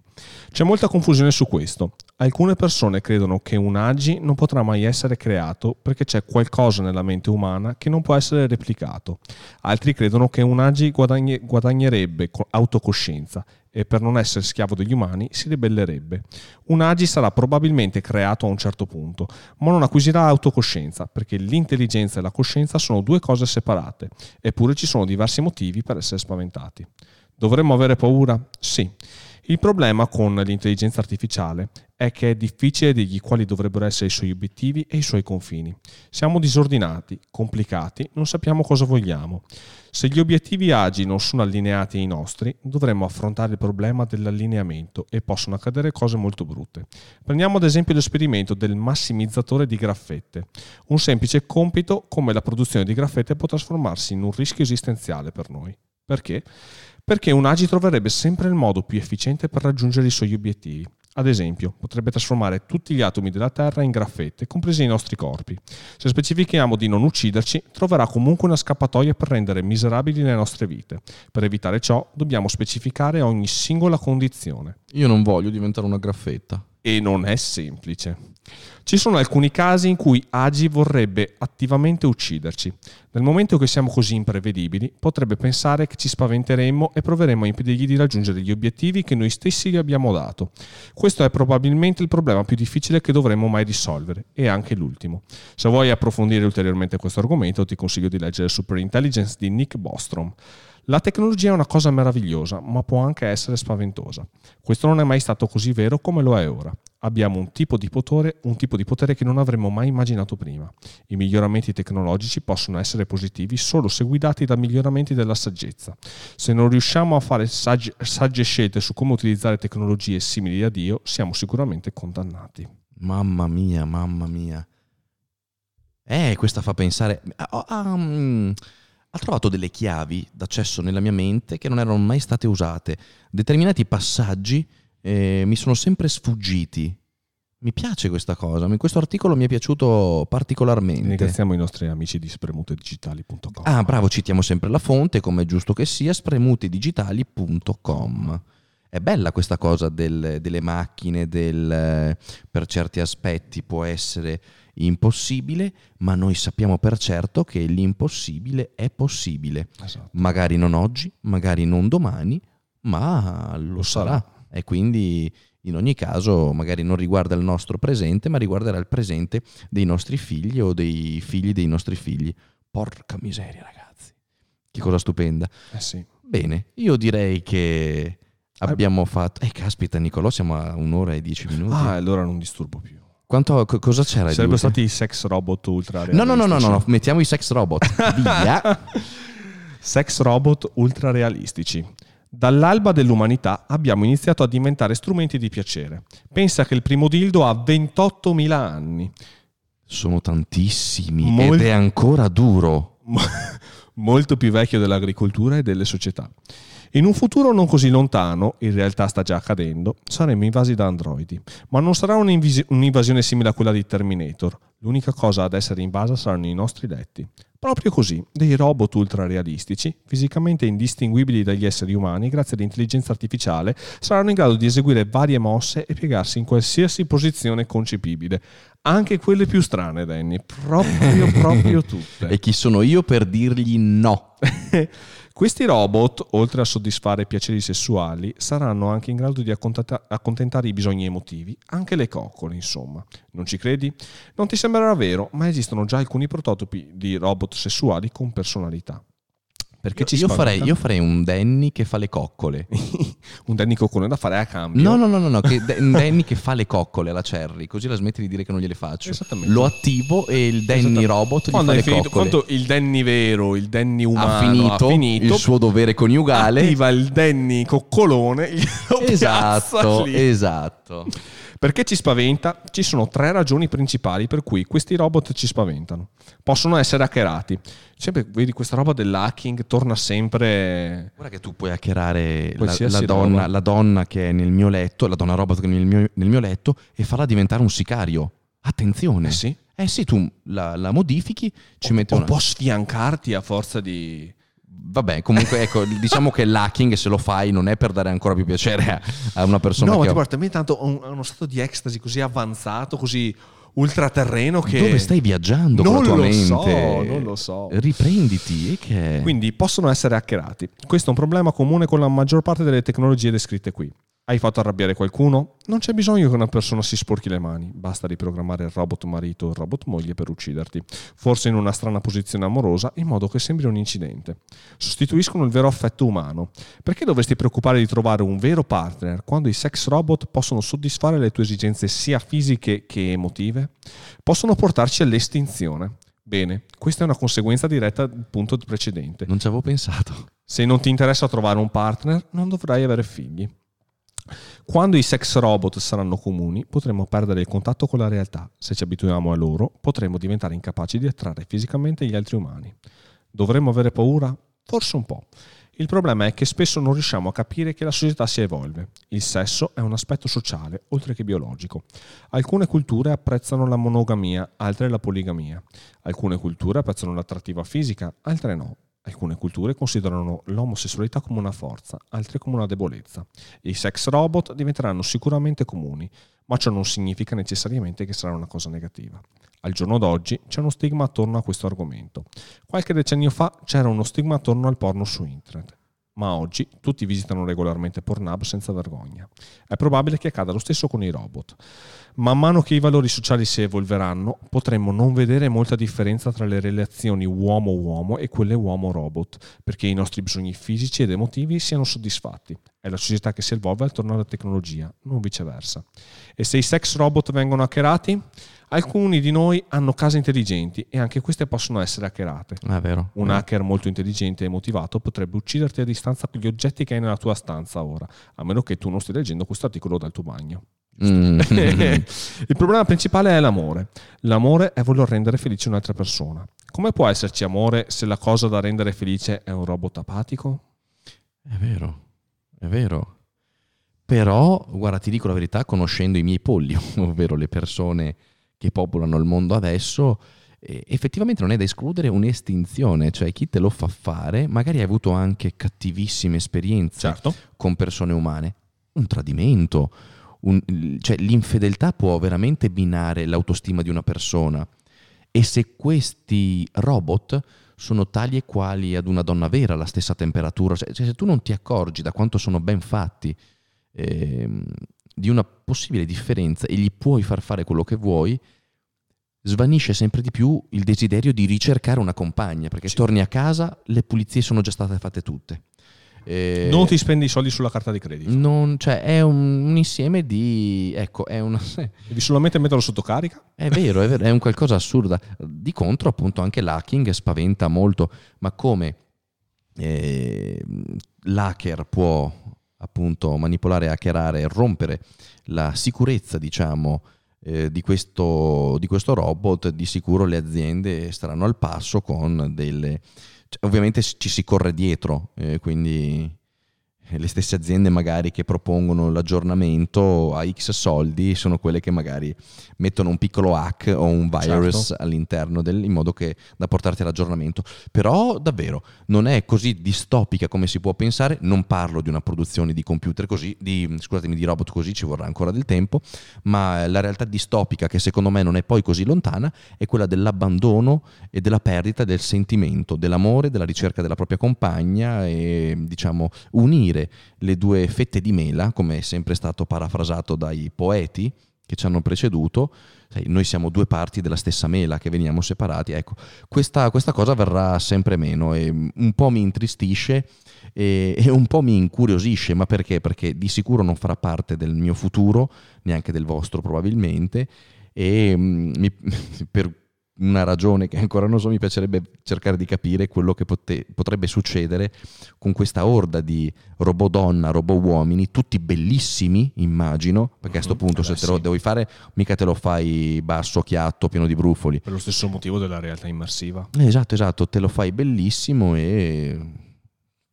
C'è molta confusione su questo. Alcune persone credono che un agi non potrà mai essere creato perché c'è qualcosa nella mente umana che non può essere replicato. Altri credono che un agi guadagnerebbe autocoscienza e per non essere schiavo degli umani si ribellerebbe. Un agi sarà probabilmente creato a un certo punto, ma non acquisirà autocoscienza perché l'intelligenza e la coscienza sono due cose separate, eppure ci sono diversi motivi per essere spaventati. Dovremmo avere paura? Sì. Il problema con l'intelligenza artificiale è che è difficile dirgli quali dovrebbero essere i suoi obiettivi e i suoi confini. Siamo disordinati, complicati, non sappiamo cosa vogliamo. Se gli obiettivi agi non sono allineati ai nostri, dovremmo affrontare il problema dell'allineamento e possono accadere cose molto brutte. Prendiamo ad esempio l'esperimento del massimizzatore di graffette. Un semplice compito come la produzione di graffette può trasformarsi in un rischio esistenziale per noi. Perché? Perché un AGI troverebbe sempre il modo più efficiente per raggiungere i suoi obiettivi. Ad esempio, potrebbe trasformare tutti gli atomi della Terra in graffette, compresi i nostri corpi. Se specifichiamo di non ucciderci, troverà comunque una scappatoia per rendere miserabili le nostre vite. Per evitare ciò, dobbiamo specificare ogni singola condizione. Io non voglio diventare una graffetta. E non è semplice. Ci sono alcuni casi in cui Agi vorrebbe attivamente ucciderci. Nel momento che siamo così imprevedibili, potrebbe pensare che ci spaventeremmo e proveremo a impedirgli di raggiungere gli obiettivi che noi stessi gli abbiamo dato. Questo è probabilmente il problema più difficile che dovremmo mai risolvere e anche l'ultimo. Se vuoi approfondire ulteriormente questo argomento, ti consiglio di leggere Super Intelligence di Nick Bostrom. La tecnologia è una cosa meravigliosa, ma può anche essere spaventosa. Questo non è mai stato così vero come lo è ora. Abbiamo un tipo di potere, un tipo di potere che non avremmo mai immaginato prima. I miglioramenti tecnologici possono essere positivi solo se guidati da miglioramenti della saggezza. Se non riusciamo a fare sagge, sagge scelte su come utilizzare tecnologie simili a Dio, siamo sicuramente condannati. Mamma mia, mamma mia. Eh, questa fa pensare... Ah, um, ha trovato delle chiavi d'accesso nella mia mente che non erano mai state usate. Determinati passaggi eh, mi sono sempre sfuggiti. Mi piace questa cosa, questo articolo mi è piaciuto particolarmente. Ringraziamo i nostri amici di spremutedigitali.com. Ah, bravo, citiamo sempre la fonte, come è giusto che sia, spremutedigitali.com. È bella questa cosa del, delle macchine, del, per certi aspetti può essere impossibile, ma noi sappiamo per certo che l'impossibile è possibile. Esatto. Magari non oggi, magari non domani, ma lo, lo sarà. sarà. E quindi in ogni caso magari non riguarda il nostro presente, ma riguarderà il presente dei nostri figli o dei figli dei nostri figli. Porca miseria, ragazzi. Che cosa stupenda. Eh sì. Bene, io direi che abbiamo fatto... Eh, caspita Nicolò, siamo a un'ora e dieci minuti. Ah, allora non disturbo più. Quanto, co- cosa c'era? Sarebbero stati i sex robot ultra realistici. No, no, no, no, no, mettiamo i sex robot. Via. sex robot ultra realistici. Dall'alba dell'umanità abbiamo iniziato a diventare strumenti di piacere. Pensa che il primo dildo ha 28.000 anni. Sono tantissimi Mol- ed è ancora duro. Molto più vecchio dell'agricoltura e delle società. In un futuro non così lontano, in realtà sta già accadendo, saremo invasi da androidi, ma non sarà un'invasione simile a quella di Terminator. L'unica cosa ad essere invasa saranno i nostri letti. Proprio così, dei robot ultra realistici, fisicamente indistinguibili dagli esseri umani grazie all'intelligenza artificiale, saranno in grado di eseguire varie mosse e piegarsi in qualsiasi posizione concepibile, anche quelle più strane, Danny, proprio, proprio tutte. e chi sono io per dirgli no? Questi robot, oltre a soddisfare i piaceri sessuali, saranno anche in grado di accontentare i bisogni emotivi, anche le coccole, insomma. Non ci credi? Non ti sembrerà vero, ma esistono già alcuni prototipi di robot sessuali con personalità. Perché io, ci io farei, io farei un Danny che fa le coccole. un Danny coccone da fare a cambio. No, no, no, no, no che, un Danny che fa le alla Cherry, così la smetti di dire che non gliele faccio. Lo attivo e il Danny robot quando gli fa finito, Quando il Danny vero, il Danny umano ha finito, ha finito il suo dovere coniugale. Attiva il Danny coccolone. Esatto, esatto. Perché ci spaventa? Ci sono tre ragioni principali per cui questi robot ci spaventano. Possono essere hackerati. Sempre, vedi, questa roba dell'hacking torna sempre... Guarda che tu puoi hackerare la, la, donna, la, donna, che è nel mio letto, la donna robot che è nel mio, nel mio letto e farla diventare un sicario. Attenzione. Eh sì. Eh sì, tu la, la modifichi, ci o, metti o una... può sfiancarti a forza di Vabbè, comunque, ecco, diciamo che l'hacking, se lo fai, non è per dare ancora più piacere a, a una persona no, che... ma ho- ti porta tanto un- uno stato di ecstasy così avanzato, così ultraterreno che... Dove stai viaggiando Non con la tua lo mente? so, non lo so. Riprenditi, e che... Quindi possono essere hackerati. Questo è un problema comune con la maggior parte delle tecnologie descritte qui. Hai fatto arrabbiare qualcuno? Non c'è bisogno che una persona si sporchi le mani, basta riprogrammare il robot marito o il robot moglie per ucciderti, forse in una strana posizione amorosa in modo che sembri un incidente. Sostituiscono il vero affetto umano. Perché dovresti preoccupare di trovare un vero partner quando i sex robot possono soddisfare le tue esigenze sia fisiche che emotive? Possono portarci all'estinzione. Bene, questa è una conseguenza diretta del punto precedente. Non ci avevo pensato. Se non ti interessa trovare un partner, non dovrai avere figli. Quando i sex robot saranno comuni, potremo perdere il contatto con la realtà. Se ci abituiamo a loro, potremo diventare incapaci di attrarre fisicamente gli altri umani. Dovremmo avere paura? Forse un po'. Il problema è che spesso non riusciamo a capire che la società si evolve. Il sesso è un aspetto sociale, oltre che biologico. Alcune culture apprezzano la monogamia, altre la poligamia. Alcune culture apprezzano l'attrattiva fisica, altre no. Alcune culture considerano l'omosessualità come una forza, altre come una debolezza. I sex robot diventeranno sicuramente comuni, ma ciò non significa necessariamente che sarà una cosa negativa. Al giorno d'oggi c'è uno stigma attorno a questo argomento. Qualche decennio fa c'era uno stigma attorno al porno su internet, ma oggi tutti visitano regolarmente Pornhub senza vergogna. È probabile che accada lo stesso con i robot. Man mano che i valori sociali si evolveranno, potremmo non vedere molta differenza tra le relazioni uomo-uomo e quelle uomo-robot, perché i nostri bisogni fisici ed emotivi siano soddisfatti. È la società che si evolve attorno alla tecnologia, non viceversa. E se i sex robot vengono hackerati? Alcuni di noi hanno case intelligenti e anche queste possono essere hackerate. Ah, vero. Un hacker molto intelligente e motivato potrebbe ucciderti a distanza con gli oggetti che hai nella tua stanza ora, a meno che tu non stia leggendo questo articolo dal tuo bagno. Mm. Il problema principale è l'amore. L'amore è voler rendere felice un'altra persona. Come può esserci amore se la cosa da rendere felice è un robot apatico? È vero, è vero. Però, guarda, ti dico la verità, conoscendo i miei polli, ovvero le persone che popolano il mondo adesso, effettivamente non è da escludere un'estinzione, cioè chi te lo fa fare, magari hai avuto anche cattivissime esperienze Certo. con persone umane, un tradimento, un- cioè l'infedeltà può veramente minare l'autostima di una persona e se questi robot sono tali e quali ad una donna vera, alla stessa temperatura, cioè, cioè, se tu non ti accorgi da quanto sono ben fatti ehm, di una possibile differenza e gli puoi far fare quello che vuoi, svanisce sempre di più il desiderio di ricercare una compagna, perché Sì. torni a casa, le pulizie sono già state fatte tutte. Eh, Non ti spendi i soldi sulla carta di credito. non- cioè, è un, un insieme di... Ecco, è una... Devi solamente metterlo sotto carica? È vero, è vero, è un qualcosa assurda. Di contro, appunto, anche l'hacking spaventa molto, ma come eh, l'hacker può appunto manipolare, hackerare rompere la sicurezza, diciamo, eh, di, questo, di questo robot, di sicuro le aziende staranno al passo con delle... cioè, ovviamente ci si corre dietro, eh, quindi le stesse aziende magari che propongono l'aggiornamento a X soldi sono quelle che magari mettono un piccolo hack o un virus Certo. all'interno del, in modo che da portarti all'aggiornamento. Però davvero non è così distopica come si può pensare, non parlo di una produzione di computer così, di, scusatemi, di robot così, ci vorrà ancora del tempo, ma la realtà distopica che secondo me non è poi così lontana è quella dell'abbandono e della perdita del sentimento, dell'amore, della ricerca della propria compagna e diciamo unire le due fette di mela, come è sempre stato parafrasato dai poeti che ci hanno preceduto, noi siamo due parti della stessa mela che veniamo separati, ecco, questa, questa cosa verrà sempre meno e un po' mi intristisce e, e un po' mi incuriosisce, ma perché? Perché di sicuro non farà parte del mio futuro, neanche del vostro probabilmente, e mm, mi- per una ragione che ancora non so, mi piacerebbe cercare di capire quello che pote- potrebbe succedere con questa orda di robot donna, robot uomini, tutti bellissimi, immagino, perché a questo Mhm. punto Eh se te lo sì. devi fare, mica te lo fai basso, chiatto, pieno di brufoli. Per lo stesso motivo della realtà immersiva. Esatto, esatto, te lo fai bellissimo e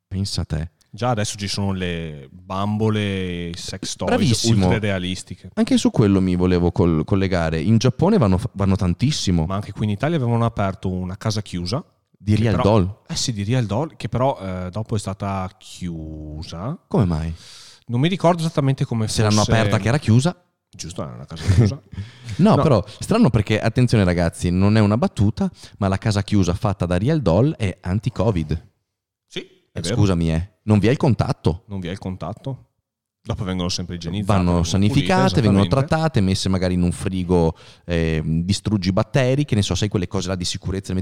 pensa a te. Già adesso ci sono le bambole, sex toys Bravissimo. ultra realistiche. Anche su quello mi volevo col- collegare. In Giappone vanno, vanno tantissimo. Ma anche qui in Italia avevano aperto una casa chiusa Di Real però- Doll? Eh sì, di Real Doll, che però eh, dopo è stata chiusa. Come mai? Non mi ricordo esattamente come Se l'hanno fosse- aperta che era chiusa? Giusto, era una casa chiusa. No, No. però strano perché, attenzione ragazzi, non è una battuta, ma la casa chiusa fatta da Real Doll è anti-Covid. sì, è Eh. Scusami, eh. Non vi è il contatto. Non vi è il contatto. Dopo vengono sempre igienizzate. Vanno sanificate, pulite, vengono trattate, messe magari in un frigo, eh, distruggi batteri, che ne so, sai quelle cose là di sicurezza,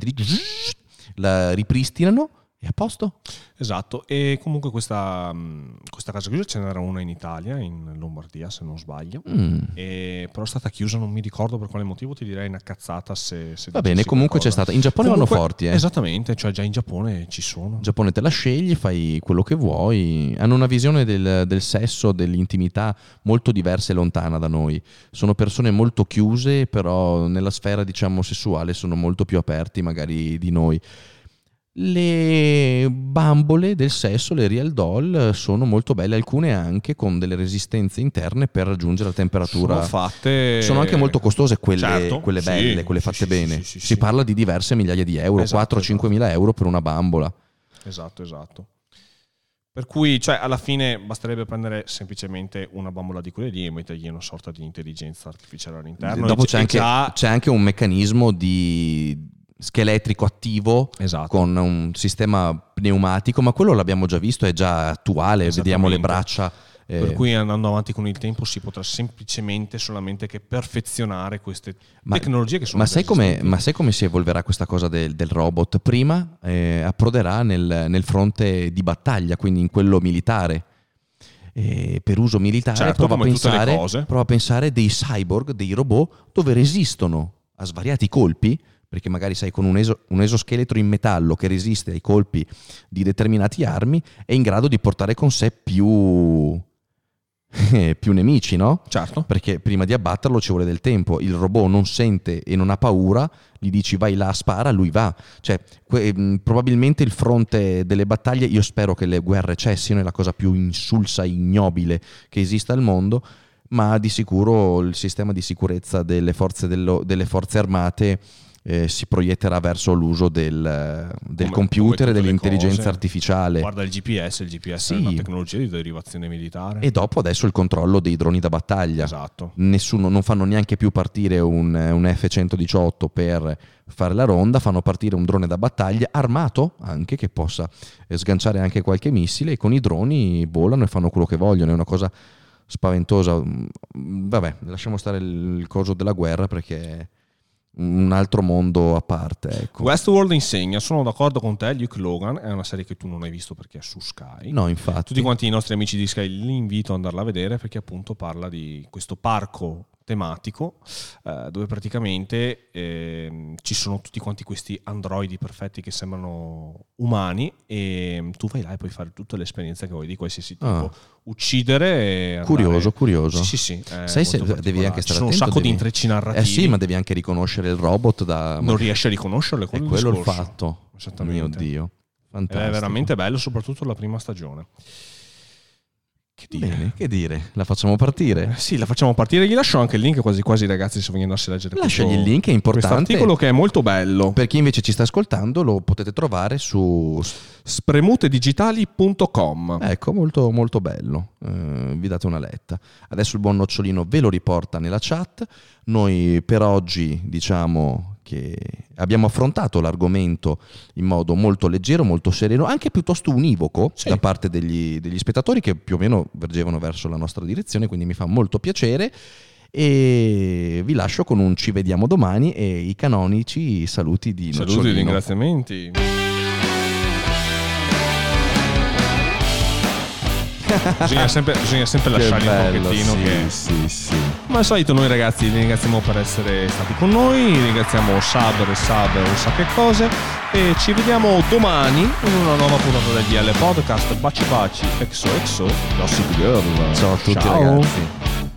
la ripristinano e a posto. Esatto, e comunque questa, mh, questa casa chiusa ce n'era una in Italia, in Lombardia se non sbaglio, Mm. e però è stata chiusa, non mi ricordo per quale motivo, ti direi una cazzata se... se Va bene, comunque c'è stata. In Giappone Comunque- vanno forti, eh. Esattamente, cioè già in Giappone ci sono. In Giappone te la scegli, fai quello che vuoi. Hanno una visione del, del sesso, dell'intimità molto diversa e lontana da noi. Sono persone molto chiuse, però nella sfera, diciamo, sessuale sono molto più aperti magari di noi. Le bambole del sesso, le real doll, sono molto belle, alcune anche con delle resistenze interne per raggiungere la temperatura. Sono fatte... Sono anche molto costose quelle, Certo, quelle sì, belle, quelle sì, fatte sì, bene. sì, si parla di diverse migliaia di euro, Esatto, 4-5 mila euro per una bambola. Esatto, esatto. Per cui, cioè, alla fine basterebbe prendere semplicemente una bambola di quelle lì e mettergli una sorta di intelligenza artificiale all'interno. Dopo c'è anche, già- c'è anche un meccanismo di scheletrico attivo Esatto. con un sistema pneumatico, ma quello l'abbiamo già visto, è già attuale, vediamo le braccia. eh, Per cui andando avanti con il tempo si potrà semplicemente solamente che perfezionare queste Ma- tecnologie che sono ma sai, come, ma sai come si evolverà questa cosa del, del robot? Prima eh, approderà nel, nel fronte di battaglia, quindi in quello militare. E per uso militare Certo, prova, a pensare, prova a pensare dei cyborg, dei robot, dove resistono a svariati colpi, perché magari sai con un, eso- un esoscheletro in metallo che resiste ai colpi di determinati armi, è in grado di portare con sé più, più nemici, no? Certo. perché prima di abbatterlo ci vuole del tempo. Il robot non sente e non ha paura, gli dici vai là, spara, lui va. Cioè, que- mh, probabilmente il fronte delle battaglie, io spero che le guerre cessino, è la cosa più insulsa e ignobile che esista al mondo, ma di sicuro il sistema di sicurezza delle forze, dello- delle forze armate eh, si proietterà verso l'uso del, del Come- computer come e dell'intelligenza artificiale. Guarda il GPS, il GPS Sì. è una tecnologia di derivazione militare. E dopo adesso il controllo dei droni da battaglia. Esatto. nessuno, non fanno neanche più partire un, un F-118 per fare la ronda, fanno partire un drone da battaglia armato anche che possa eh, sganciare anche qualche missile e con i droni volano e fanno quello che vogliono, è una cosa spaventosa. Mm, Vabbè, lasciamo stare il, coso della guerra perché un altro mondo a parte. Ecco. Westworld insegna, sono d'accordo con te, Luke Logan è una serie che tu non hai visto perché è su Sky. No, infatti. Tutti quanti i nostri amici di Sky li invito ad andarla a vedere perché appunto parla di questo parco tematico eh, dove praticamente ehm, ci sono tutti quanti questi androidi perfetti che sembrano umani e tu vai là e puoi fare tutte le esperienze che vuoi di qualsiasi tipo. Ah. Uccidere e andare- Curioso, curioso. Sì, sì, sì. è Sai se devi anche stare Ci sono un attento, sacco di devi- intrecci narrativi. Eh sì, ma devi anche riconoscere il robot da... non riesci a riconoscerle, È quello, quello il fatto. Mio Dio. Fantastico. è veramente bello, soprattutto la prima stagione. Che dire? Bene, che dire? La facciamo partire? Eh, Sì, la facciamo partire. Gli lascio anche il link quasi quasi ragazzi se vogliono andarsi a leggere Lasciagli questo- il link, è questo importante. articolo che è molto bello. Per chi invece ci sta ascoltando lo potete trovare su... Spremutedigitali.com Ecco, molto, molto bello. Eh, vi date una letta. Adesso il buon nocciolino ve lo riporta nella chat. Noi per oggi diciamo che abbiamo affrontato l'argomento in modo molto leggero, molto sereno, anche piuttosto univoco Sì. da parte degli, degli spettatori che più o meno vergevano verso la nostra direzione, quindi mi fa molto piacere. E vi lascio con un ci vediamo domani e i canonici saluti di Saluti e ringraziamenti. Bisogna sempre, bisogna sempre lasciargli un bello, pochettino sì, che... sì, sì. Ma al solito noi ragazzi vi ringraziamo per essere stati con noi, ringraziamo Saber e Saber un sa che cose e ci vediamo domani in una nuova puntata del DL Podcast. Baci baci, exo exo, Gossip Girl. Ciao a tutti Ciao. ragazzi.